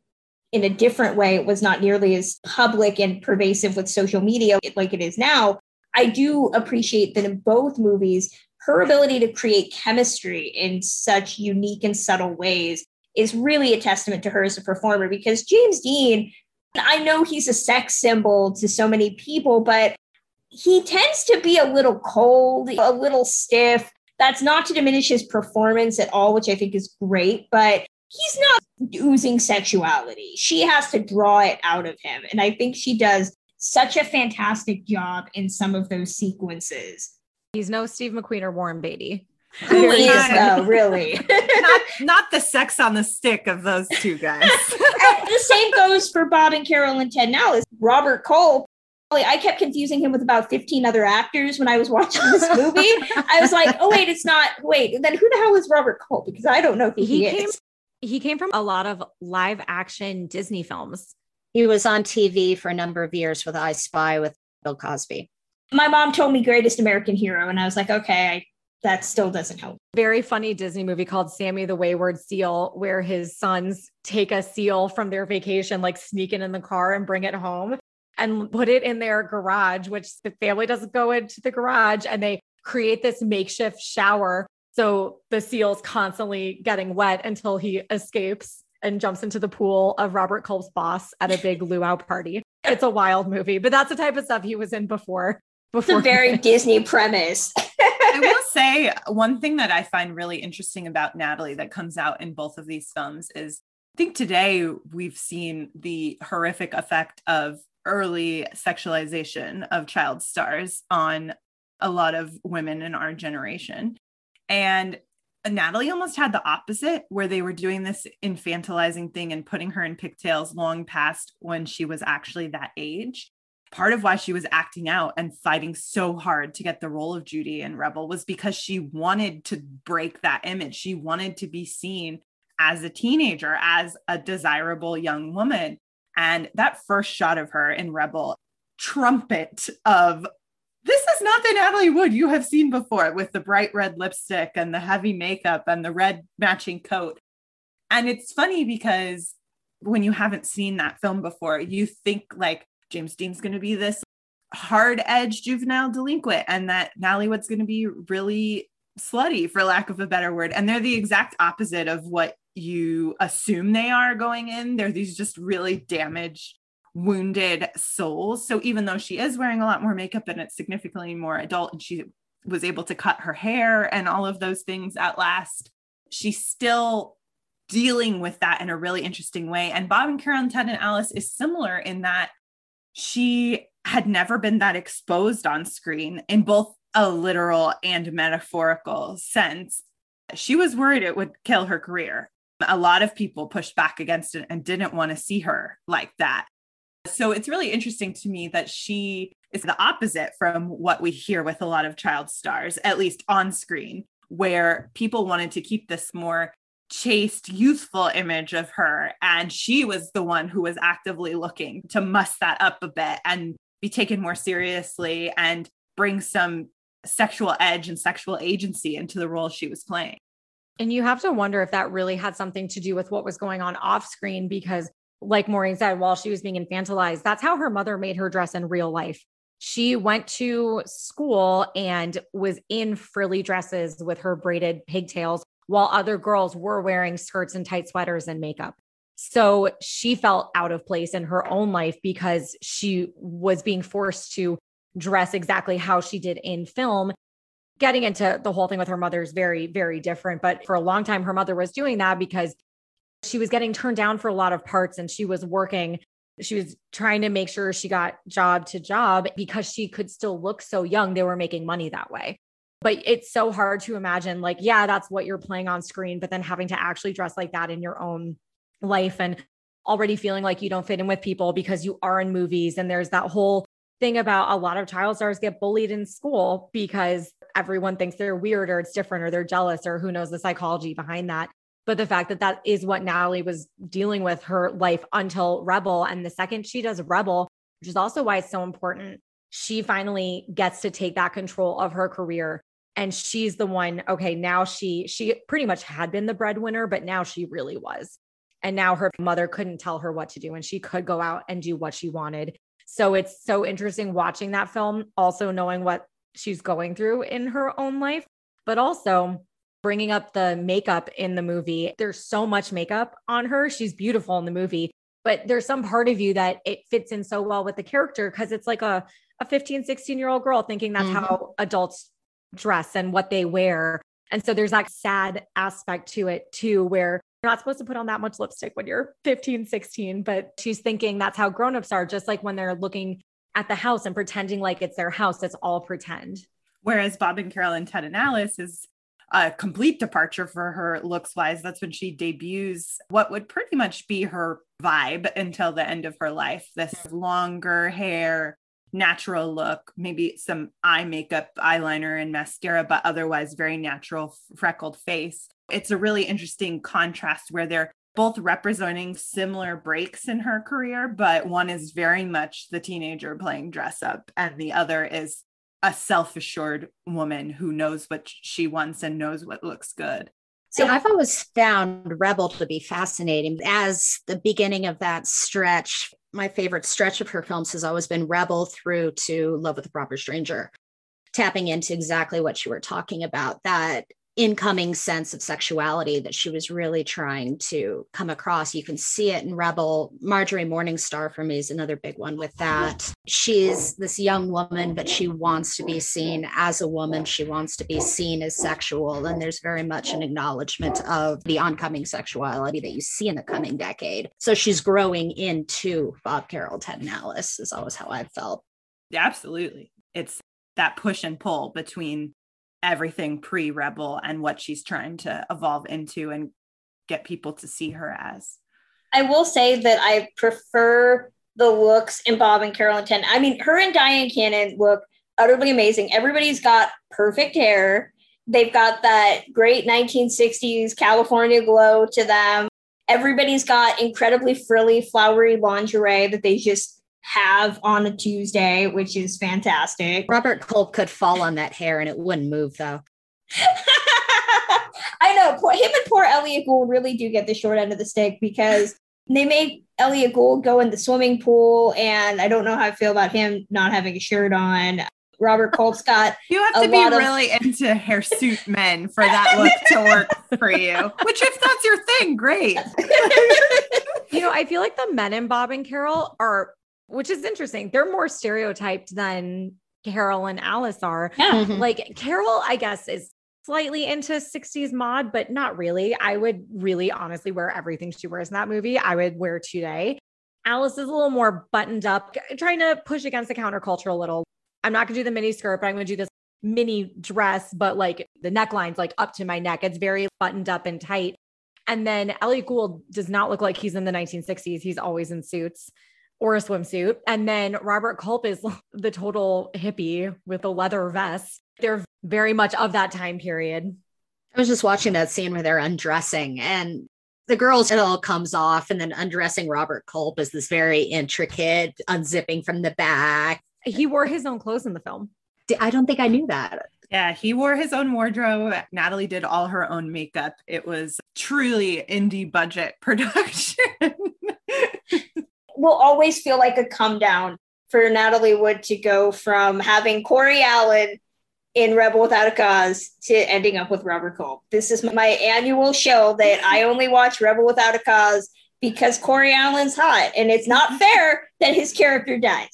in a different way. It was not nearly as public and pervasive with social media like it is now. I do appreciate that in both movies, her ability to create chemistry in such unique and subtle ways is really a testament to her as a performer because James Dean, I know he's a sex symbol to so many people, but he tends to be a little cold, a little stiff. That's not to diminish his performance at all, which I think is great, but he's not oozing sexuality. She has to draw it out of him. And I think she does such a fantastic job in some of those sequences. He's no Steve McQueen or Warren Beatty. Who is though, really? [laughs] not not the sex on the stick of those two guys. [laughs] the same goes for Bob and Carol and Ted Now is Robert Culp. I kept confusing him with about 15 other actors when I was watching this movie. I was like, oh, wait, it's not. Wait, then who the hell is Robert Culp? Because I don't know who he, he came, is he came from a lot of live action Disney films. He was on TV for a number of years with I Spy with Bill Cosby. My mom told me Greatest American Hero, and I was like, okay, I that still doesn't help. Very funny Disney movie called Sammy the Wayward Seal, where his sons take a seal from their vacation, like sneak it in the car and bring it home and put it in their garage, which the family doesn't go into the garage. And they create this makeshift shower. So the seal's constantly getting wet until he escapes and jumps into the pool of Robert Culp's boss at a [laughs] big luau party. It's a wild movie, but that's the type of stuff he was in before. Before it's a very [laughs] Disney premise. I will [laughs] say one thing that I find really interesting about Natalie that comes out in both of these films is I think today we've seen the horrific effect of early sexualization of child stars on a lot of women in our generation. And Natalie almost had the opposite, where they were doing this infantilizing thing and putting her in pigtails long past when she was actually that age. Part of why she was acting out and fighting so hard to get the role of Judy in Rebel was because she wanted to break that image. She wanted to be seen as a teenager, as a desirable young woman. And that first shot of her in Rebel, trumpet of this is not the Natalie Wood you have seen before with the bright red lipstick and the heavy makeup and the red matching coat. And it's funny because when you haven't seen that film before, you think like James Dean's going to be this hard edge juvenile delinquent and that Natalie Wood's going to be really slutty, for lack of a better word. And they're the exact opposite of what you assume they are going in. They're these just really damaged wounded souls. So even though she is wearing a lot more makeup and it's significantly more adult and she was able to cut her hair and all of those things at last, she's still dealing with that in a really interesting way. And Bob and Carol Ted and Alice is similar in that she had never been that exposed on screen in both a literal and metaphorical sense. She was worried it would kill her career. A lot of people pushed back against it and didn't want to see her like that. So it's really interesting to me that she is the opposite from what we hear with a lot of child stars, at least on screen, where people wanted to keep this more chaste, youthful image of her. And she was the one who was actively looking to muss that up a bit and be taken more seriously and bring some sexual edge and sexual agency into the role she was playing. And you have to wonder if that really had something to do with what was going on off screen because like Maureen said, while she was being infantilized, that's how her mother made her dress in real life. She went to school and was in frilly dresses with her braided pigtails while other girls were wearing skirts and tight sweaters and makeup. So she felt out of place in her own life because she was being forced to dress exactly how she did in film. Getting into the whole thing with her mother is very, very different. But for a long time, her mother was doing that because she was getting turned down for a lot of parts and she was working she was trying to make sure she got job to job because she could still look so young they were making money that way. But it's so hard to imagine like yeah that's what you're playing on screen but then having to actually dress like that in your own life and already feeling like you don't fit in with people because you are in movies. And there's that whole thing about a lot of child stars get bullied in school because everyone thinks they're weird or it's different or they're jealous or who knows the psychology behind that but the fact that that is what Natalie was dealing with her life until Rebel. And the second she does Rebel, which is also why it's so important, she finally gets to take that control of her career. And she's the one, okay, now she she pretty much had been the breadwinner, but now she really was. And now her mother couldn't tell her what to do and she could go out and do what she wanted. So it's so interesting watching that film, also knowing what she's going through in her own life, but also bringing up the makeup in the movie. There's so much makeup on her. She's beautiful in the movie, but there's some part of you that it fits in so well with the character because it's like a, a 15, 16 year old girl thinking that's mm-hmm. how adults dress and what they wear. And so there's that sad aspect to it too, where you're not supposed to put on that much lipstick when you're 15, 16, but she's thinking that's how grown-ups are, just like when they're looking at the house and pretending like it's their house, it's all pretend. Whereas Bob and Carol and Ted and Alice is a complete departure for her looks wise. That's when she debuts what would pretty much be her vibe until the end of her life this longer hair, natural look, maybe some eye makeup, eyeliner, and mascara, but otherwise very natural, freckled face. It's a really interesting contrast where they're both representing similar breaks in her career, but one is very much the teenager playing dress up, and the other is a self-assured woman who knows what she wants and knows what looks good. So I've always found Rebel to be fascinating. As the beginning of that stretch, my favorite stretch of her films has always been Rebel through to Love with a Proper Stranger, tapping into exactly what you were talking about that incoming sense of sexuality that she was really trying to come across. You can see it in Rebel. Marjorie Morningstar for me is another big one with that. She's this young woman, but she wants to be seen as a woman. She wants to be seen as sexual. And there's very much an acknowledgement of the oncoming sexuality that you see in the coming decade. So she's growing into Bob Carol, Ted and Alice, is always how I felt. Absolutely. It's that push and pull between everything pre rebel and what she's trying to evolve into and get people to see her as. I will say that I prefer the looks in Bob and Carol and Ted. I mean, her and Dyan Cannon look utterly amazing. Everybody's got perfect hair. They've got that great 1960s California glow to them. Everybody's got incredibly frilly, flowery lingerie that they just have on a Tuesday, which is fantastic. [laughs] Robert Culp could fall on that hair and it wouldn't move though. I know. Poor, him and poor Elliott Gould really do get the short end of the stick because they make Elliott Gould go in the swimming pool, and I don't know how I feel about him not having a shirt on. Robert Culp's got. [laughs] you have to be really of- into hirsute men for that look to work for you. Which, if that's your thing, great. [laughs] you know, I feel like the men in Bob and Carol are which is interesting. They're more stereotyped than Carol and Alice are. Yeah. Mm-hmm. Like Carol, I guess, is slightly into 60s mod, but not really. I would really honestly wear everything she wears in that movie. I would wear today. Alice is a little more buttoned up, trying to push against the counterculture a little. I'm not gonna do the mini skirt, but I'm gonna do this mini dress, but like the neckline's like up to my neck. It's very buttoned up and tight. And then Elliott Gould does not look like he's in the 1960s. He's always in suits or a swimsuit. And then Robert Culp is [laughs] the total hippie with a leather vest. They're very much of that time period. I was just watching that scene where they're undressing and the girls, it all comes off, and then undressing Robert Culp is this very intricate unzipping from the back. He wore his own clothes in the film. I don't think I knew that. Yeah, he wore his own wardrobe. Natalie did all her own makeup. It was truly indie budget [laughs] production will always feel like a come down for Natalie Wood to go from having Corey Allen in Rebel Without a Cause to ending up with Robert Culp. This is my annual show that I only watch Rebel Without a Cause because Corey Allen's hot, and it's not mm-hmm. fair that his character dies.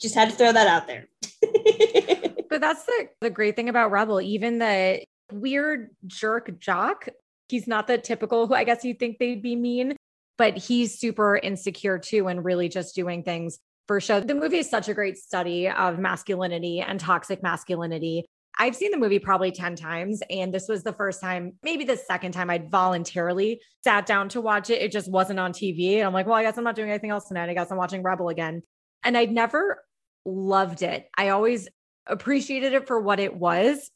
Just had to throw that out there. [laughs] but that's the, the great thing about Rebel, even the weird jerk jock. He's not the typical who I guess you think they'd be mean, but he's super insecure too and really just doing things for show. The movie is such a great study of masculinity and toxic masculinity. I've seen the movie probably 10 times, and this was the first time, maybe the second time I'd voluntarily sat down to watch it. It just wasn't on TV. And I'm like, well, I guess I'm not doing anything else tonight. I guess I'm watching Rebel again. And I'd never loved it. I always appreciated it for what it was,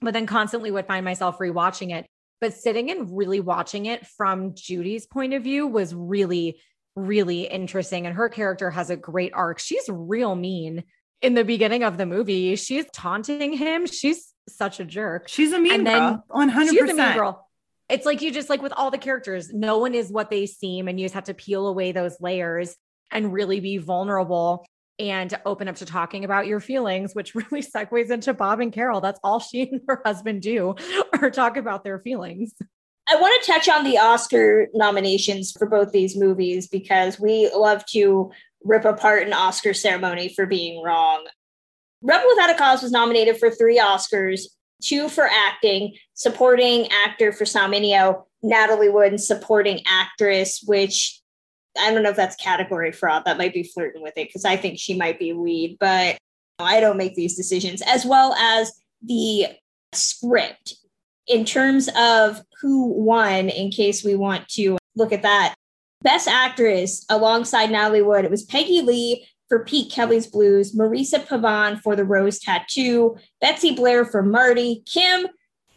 but then constantly would find myself rewatching it but sitting and really watching it from Judy's point of view was really, really interesting. And her character has a great arc. She's real mean in the beginning of the movie. She's taunting him. She's such a jerk. She's a mean and girl. One hundred percent. She's a mean girl. It's like you just like with all the characters, no one is what they seem, and you just have to peel away those layers and really be vulnerable and open up to talking about your feelings, which [laughs] really segues into Bob and Carol. That's all she and her husband do, [laughs] or talk about their feelings. I want to touch on the Oscar nominations for both these movies because we love to rip apart an Oscar ceremony for being wrong. Rebel Without a Cause was nominated for three Oscars two for acting, supporting actor for Sam Natalie Wood, and supporting actress, which I don't know if that's category fraud. That might be flirting with it because I think she might be lead, but I don't make these decisions, as well as the script in terms of who won, in case we want to look at that. Best actress alongside Natalie Wood, it was Peggy Lee for Pete Kelly's Blues, Marisa Pavan for The Rose Tattoo, Betsy Blair for Marty. Kim,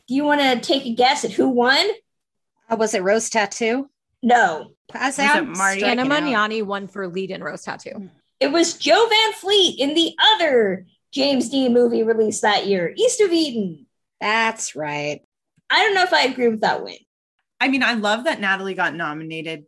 do you want to take a guess at who won? Uh, was it Rose Tattoo? No. Pass out. Marty Anna Magnani won for lead in Rose Tattoo. It was Jo Van Fleet in the other James Dean movie released that year, East of Eden. That's right. I don't know if I agree with that win. I mean, I love that Natalie got nominated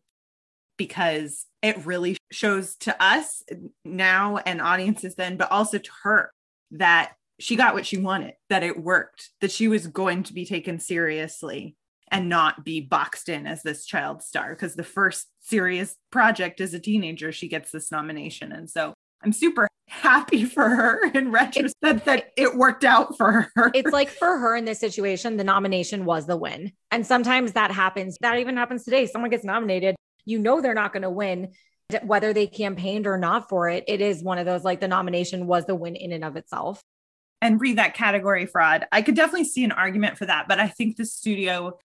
because it really shows to us now and audiences then, but also to her that she got what she wanted, that it worked, that she was going to be taken seriously and not be boxed in as this child star. Because the first serious project as a teenager, she gets this nomination. And so I'm super happy for her [laughs] in retrospect that, that it worked out for her. It's like for her in this situation, the nomination was the win. And sometimes that happens. That even happens today. Someone gets nominated, you know they're not going to win whether they campaigned or not for it. It is one of those like the nomination was the win in and of itself. And read that category fraud. I could definitely see an argument for that, but I think the studio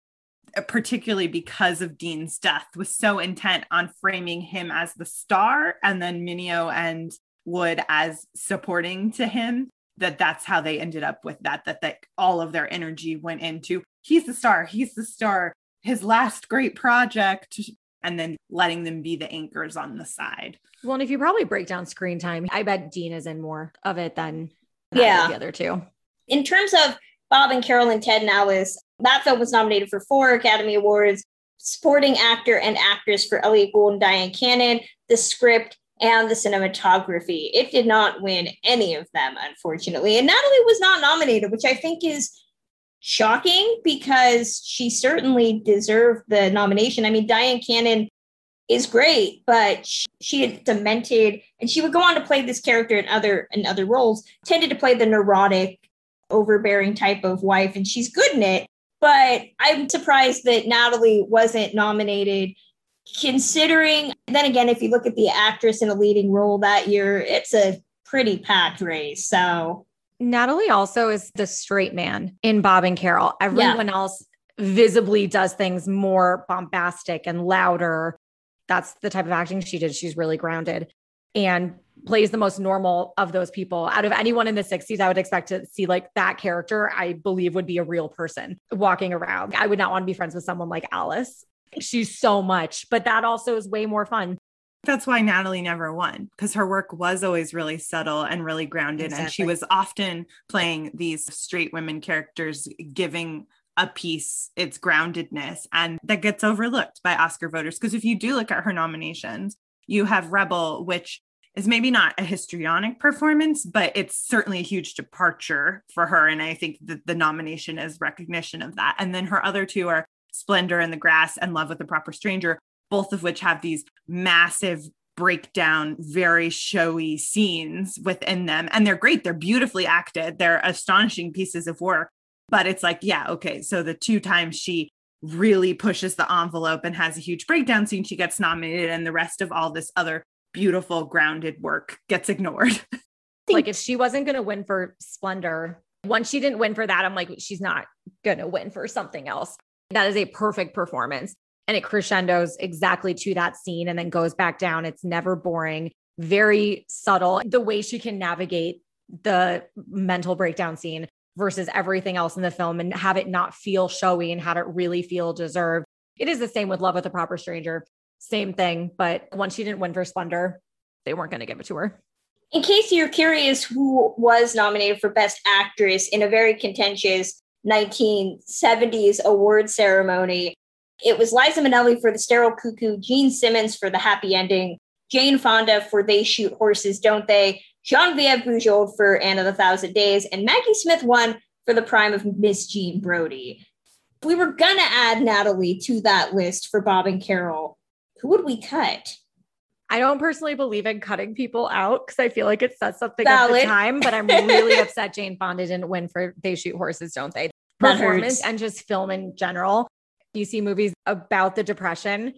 Uh, particularly because of Dean's death was so intent on framing him as the star and then Mineo and Wood as supporting to him that that's how they ended up with that that that all of their energy went into he's the star he's the star his last great project and then letting them be the anchors on the side. Well, and if you probably break down screen time, I bet Dean is in more of it than yeah. the other two. In terms of Bob and Carol and Ted and Alice, that film was nominated for four Academy Awards supporting actor and actress for Elliott Gould and Dyan Cannon, the script, and the cinematography. It did not win any of them, unfortunately. And Natalie was not nominated, which I think is shocking because she certainly deserved the nomination. I mean, Dyan Cannon is great, but she had demented, and she would go on to play this character in other in other roles. Tended to play the neurotic, overbearing type of wife, and she's good in it. But I'm surprised that Natalie wasn't nominated. Considering, then again, if you look at the actress in a leading role that year, it's a pretty packed race. So Natalie also is the straight man in Bob and Carol. Everyone yeah. else visibly does things more bombastic and louder. That's the type of acting she did. She's really grounded and plays the most normal of those people. Out of anyone in the 60s, I would expect to see like that character, I believe would be a real person walking around. I would not want to be friends with someone like Alice. She's so much, but that also is way more fun that's why Natalie never won because her work was always really subtle and really grounded. Exactly. And she was often playing these straight women characters, giving a piece its groundedness. And that gets overlooked by Oscar voters. Because if you do look at her nominations, you have Rebel, which is maybe not a histrionic performance, but it's certainly a huge departure for her. And I think that the nomination is recognition of that. And then her other two are Splendor in the Grass and Love with a Proper Stranger, both of which have these massive breakdown, very showy scenes within them. And they're great. They're beautifully acted. They're astonishing pieces of work. But it's like, yeah, okay. So the two times she really pushes the envelope and has a huge breakdown scene, she gets nominated, and the rest of all this other beautiful, grounded work gets ignored. [laughs] like if she wasn't going to win for Splendor, once she didn't win for that, I'm like, she's not going to win for something else. That is a perfect performance and it crescendos exactly to that scene and then goes back down. It's never boring, very subtle. The way she can navigate the mental breakdown scene versus everything else in the film and have it not feel showy and have it really feel deserved. It is the same with Love with a Proper Stranger. Same thing. But once she didn't win for Splendor, they weren't going to give it to her. In case you're curious who was nominated for Best Actress in a very contentious 1970s award ceremony, it was Liza Minnelli for The Sterile Cuckoo, Jean Simmons for The Happy Ending, Jane Fonda for They Shoot Horses, Don't They, Genevieve Bujold for Anne of the Thousand Days, and Maggie Smith won for The Prime of Miss Jean Brodie. We were gonna add Natalie to that list for Bob and Carol, who would we cut? I don't personally believe in cutting people out because I feel like it says something Valid. at the time, but I'm really [laughs] upset Jane Fonda didn't win for They Shoot Horses, Don't They? Performance and just film in general you see movies about the depression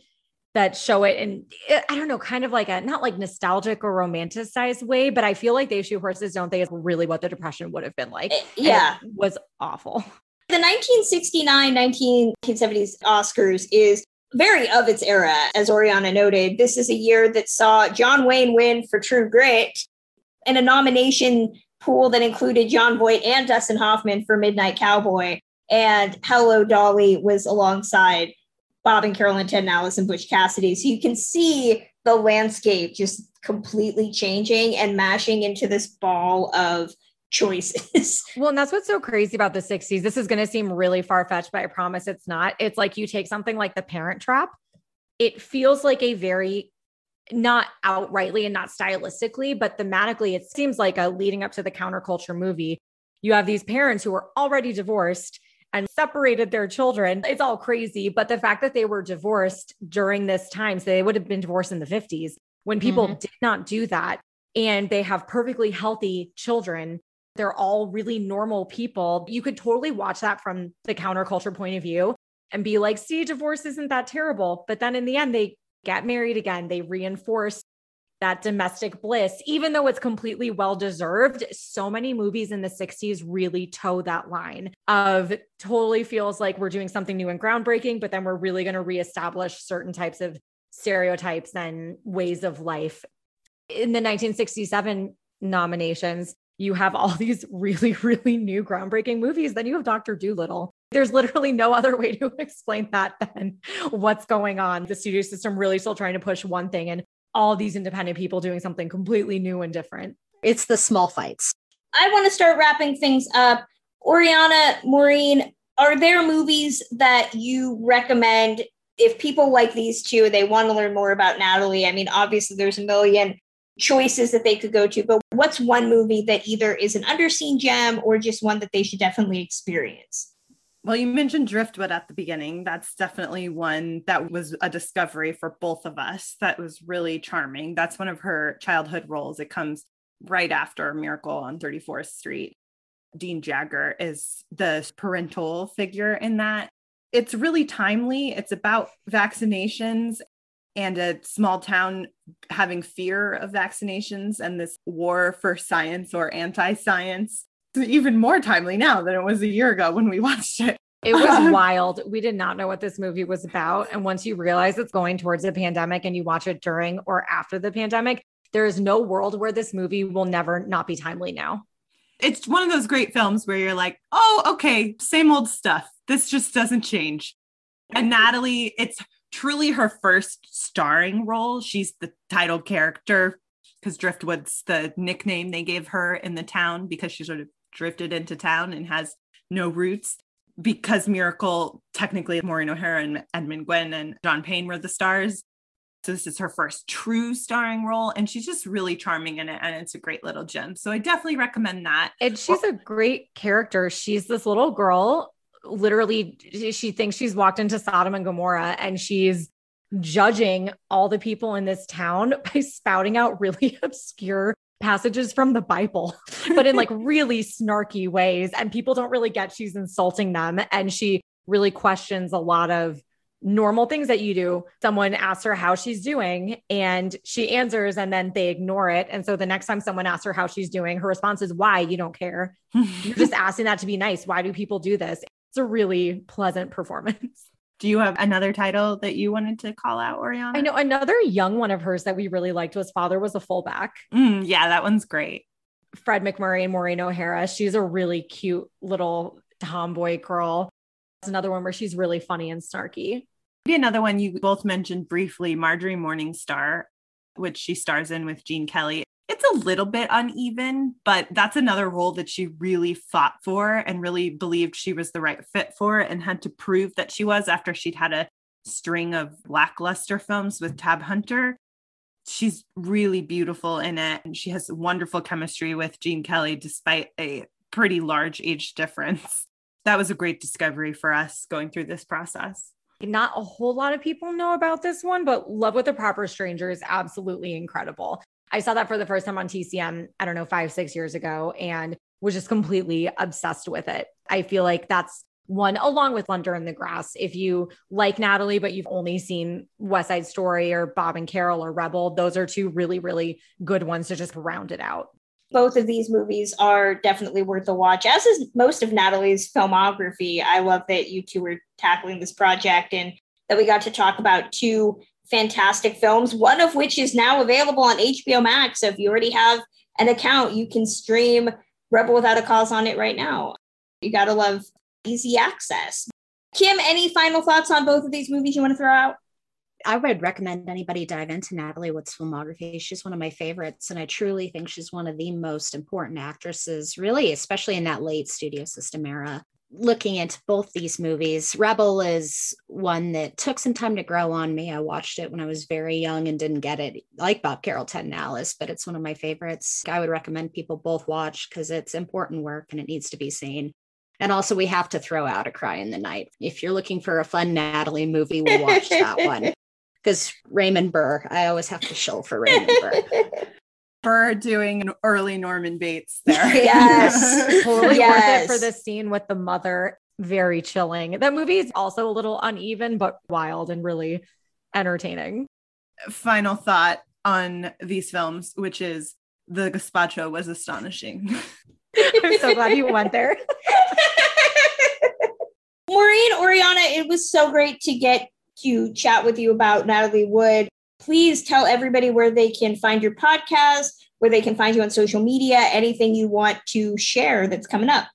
that show it in I don't know, kind of like a not like nostalgic or romanticized way, but I feel like they shoot horses, don't they? Is really what the depression would have been like. Eh, yeah, was awful. The 1969 1970s Oscars is very of its era, as Oriana noted. This is a year that saw John Wayne win for True Grit and a nomination pool that included Jon Voight and Dustin Hoffman for Midnight Cowboy and Hello Dolly was alongside Bob and Carolyn Ted and Alice and Butch Cassidy. So you can see the landscape just completely changing and mashing into this ball of choices. [laughs] Well, and that's what's so crazy about the 60s. This is going to seem really far fetched, but I promise it's not. It's like you take something like The Parent Trap, it feels like a very not outrightly and not stylistically, but thematically, it seems like a leading up to the counterculture movie. You have these parents who are already divorced and separated their children. It's all crazy. But the fact that they were divorced during this time, so they would have been divorced in the 50s when people mm-hmm. did not do that. And they have perfectly healthy children. They're all really normal people. You could totally watch that from the counterculture point of view and be like, see, divorce isn't that terrible. But then in the end, they get married again. They reinforce that domestic bliss, even though it's completely well deserved. So many movies in the 60s really toe that line of totally feels like we're doing something new and groundbreaking, but then we're really going to reestablish certain types of stereotypes and ways of life. In the 1967 nominations, you have all [laughs] these really, really new groundbreaking movies. Then you have Dr. Dolittle. There's literally no other way to [laughs] explain that than what's going on. The studio system really still trying to push one thing and all these independent people doing something completely new and different. It's the small fights. I want to start wrapping things up. Oriana, Maureen, are there movies that you recommend if people like these two, they want to learn more about Natalie? I mean, obviously, there's a million choices that they could go to, but what's one movie that either is an underseen gem or just one that they should definitely experience? Well, you mentioned Driftwood at the beginning. That's definitely one that was a discovery for both of us. That was really charming. That's one of her childhood roles. It comes right after Miracle on 34th Street. Dean Jagger is the parental figure in that. It's really timely. It's about vaccinations and a small town having fear of vaccinations and this war for science or anti science. It's even more timely now than it was a year ago when we [laughs] watched it. It was um, wild. We did not know what this movie was about. And once you realize it's going towards the pandemic and you watch it during or after the pandemic, there is no world where this movie will never not be timely now. It's one of those great films where you're like, oh, okay, same old stuff. This just doesn't change. And Natalie, it's truly her first starring role. She's the title character because Driftwood's the nickname they gave her in the town because she sort of drifted into town and has no roots. Because Miracle, technically, Maureen O'Hara and Edmund Gwenn and John Payne were the stars. So this is her first true starring role, and she's just really charming in it, and it's a great little gem. So I definitely recommend that. And she's a great character. She's this little girl literally she thinks she's walked into Sodom and Gomorrah and she's judging all the people in this town [laughs] by spouting out really [laughs] obscure passages from the Bible, [laughs] but in like really snarky ways. And people don't really get she's insulting them. And she really questions a lot of normal things that you do. Someone asks her how she's doing and she answers and then they ignore it. And so the next time someone asks her how she's doing, her response is, Why? You don't care. You're just asking that to be nice. Why do people do this? It's a really pleasant performance. [laughs] Do you have another title that you wanted to call out, Oriana? I know another young one of hers that we really liked was Father was a fullback. Mm, yeah, that one's great. Fred MacMurray and Maureen O'Hara. She's a really cute little tomboy girl. It's another one where she's really funny and snarky. Maybe another one you both mentioned briefly, Marjorie Morningstar, which she stars in with Gene Kelly it's a little bit uneven, but that's another role that she really fought for and really believed she was the right fit for and had to prove that she was after she'd had a string of lackluster films with Tab Hunter. She's really beautiful in it and she has wonderful chemistry with Gene Kelly despite a pretty large age difference. That was a great discovery for us going through this process. Not a whole lot of people know about this one, but Love with a Proper Stranger is absolutely incredible. I saw that for the first time on TCM, I don't know, five, six years ago, and was just completely obsessed with it. I feel like that's one along with Thunder in the Grass. If you like Natalie, but you've only seen West Side Story or Bob and Carol or Rebel, those are two really, really good ones to just round it out. Both of these movies are definitely worth a watch, as is most of Natalie's filmography. I love that you two were tackling this project and that we got to talk about two fantastic films, one of which is now available on HBO Max. So if you already have an account, you can stream Rebel Without a Cause on it right now. You got to love easy access. Kim, any final thoughts on both of these movies you want to throw out? I would recommend anybody dive into Natalie Wood's filmography. She's one of my favorites, and I truly think she's one of the most important actresses, really, especially in that late studio system era. Looking into both these movies, Rebel is one that took some time to grow on me. I watched it when I was very young and didn't get it like Bob Carol, Ted and Alice, but it's one of my favorites. I would recommend people both watch because it's important work and it needs to be seen. And also, we have to throw out a cry in the night. If you're looking for a fun Natalie movie, we'll watch that one. [laughs] Because Raymond Burr, I always have to show for Raymond Burr. [laughs] Burr doing an early Norman Bates there. [laughs] Yes. totally Yes. worth it for the scene with the mother. Very chilling. That movie is also a little uneven, but wild and really entertaining. Final thought on these films, which is the gazpacho was astonishing. [laughs] I'm so glad you went there. [laughs] Maureen, Oriana, it was so great to get to chat with you about Natalie Wood. Please tell everybody where they can find your podcast, where they can find you on social media, anything you want to share that's coming up.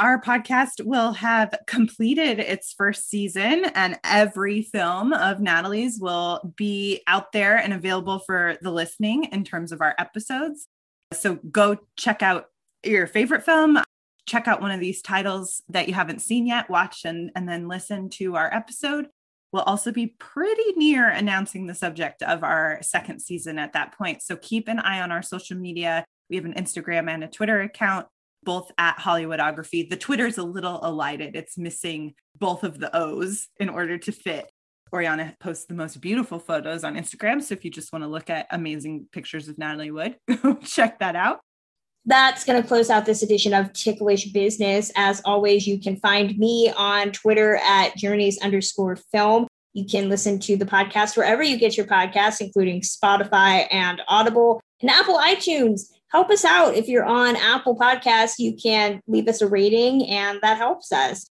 Our podcast will have completed its first season, and every film of Natalie's will be out there and available for the listening in terms of our episodes. So go check out your favorite film, check out one of these titles that you haven't seen yet, watch and, and then listen to our episode. We'll also be pretty near announcing the subject of our second season at that point. So keep an eye on our social media. We have an Instagram and a Twitter account, both at Hollywoodography. The Twitter's a little elided, it's missing both of the O's in order to fit. Oriana posts the most beautiful photos on Instagram. So if you just want to look at amazing pictures of Natalie Wood, go [laughs] check that out. That's going to close out this edition of Ticklish Business. As always, you can find me on Twitter at journeys underscore film. You can listen to the podcast wherever you get your podcasts, including Spotify and Audible and Apple iTunes. Help us out. If you're on Apple Podcasts, you can leave us a rating, and that helps us.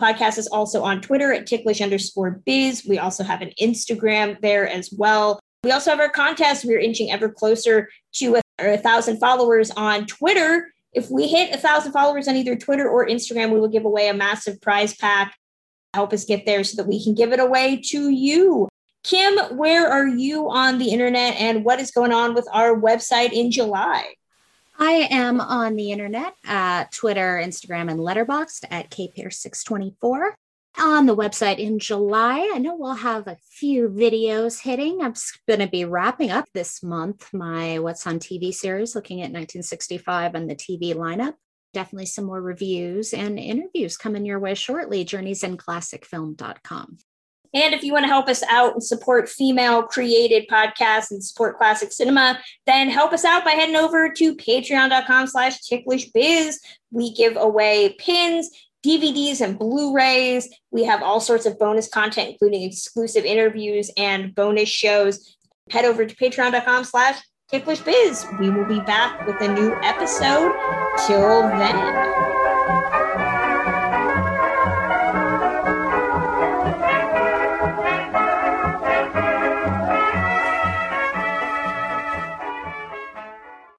Podcast is also on Twitter at ticklish underscore biz. We also have an Instagram there as well. We also have our contest. We're inching ever closer to a, a thousand followers on Twitter. If we hit a thousand followers on either Twitter or Instagram, we will give away a massive prize pack. Help us get there so that we can give it away to you. Kim, where are you on the internet and what is going on with our website in July? I am on the internet at Twitter, Instagram, and Letterboxd at kpair624. On the website in July, I know we'll have a few videos hitting. I'm going to be wrapping up this month my What's on TV series, looking at 1965 and the TV lineup. Definitely some more reviews and interviews coming your way shortly. JourneysInClassicFilm.com. And if you want to help us out and support female created podcasts and support classic cinema, then help us out by heading over to patreon.com slash ticklishbiz. We give away pins, DVDs, and Blu-rays. We have all sorts of bonus content, including exclusive interviews and bonus shows. Head over to patreon.com slash ticklishbiz. We will be back with a new episode. Till then.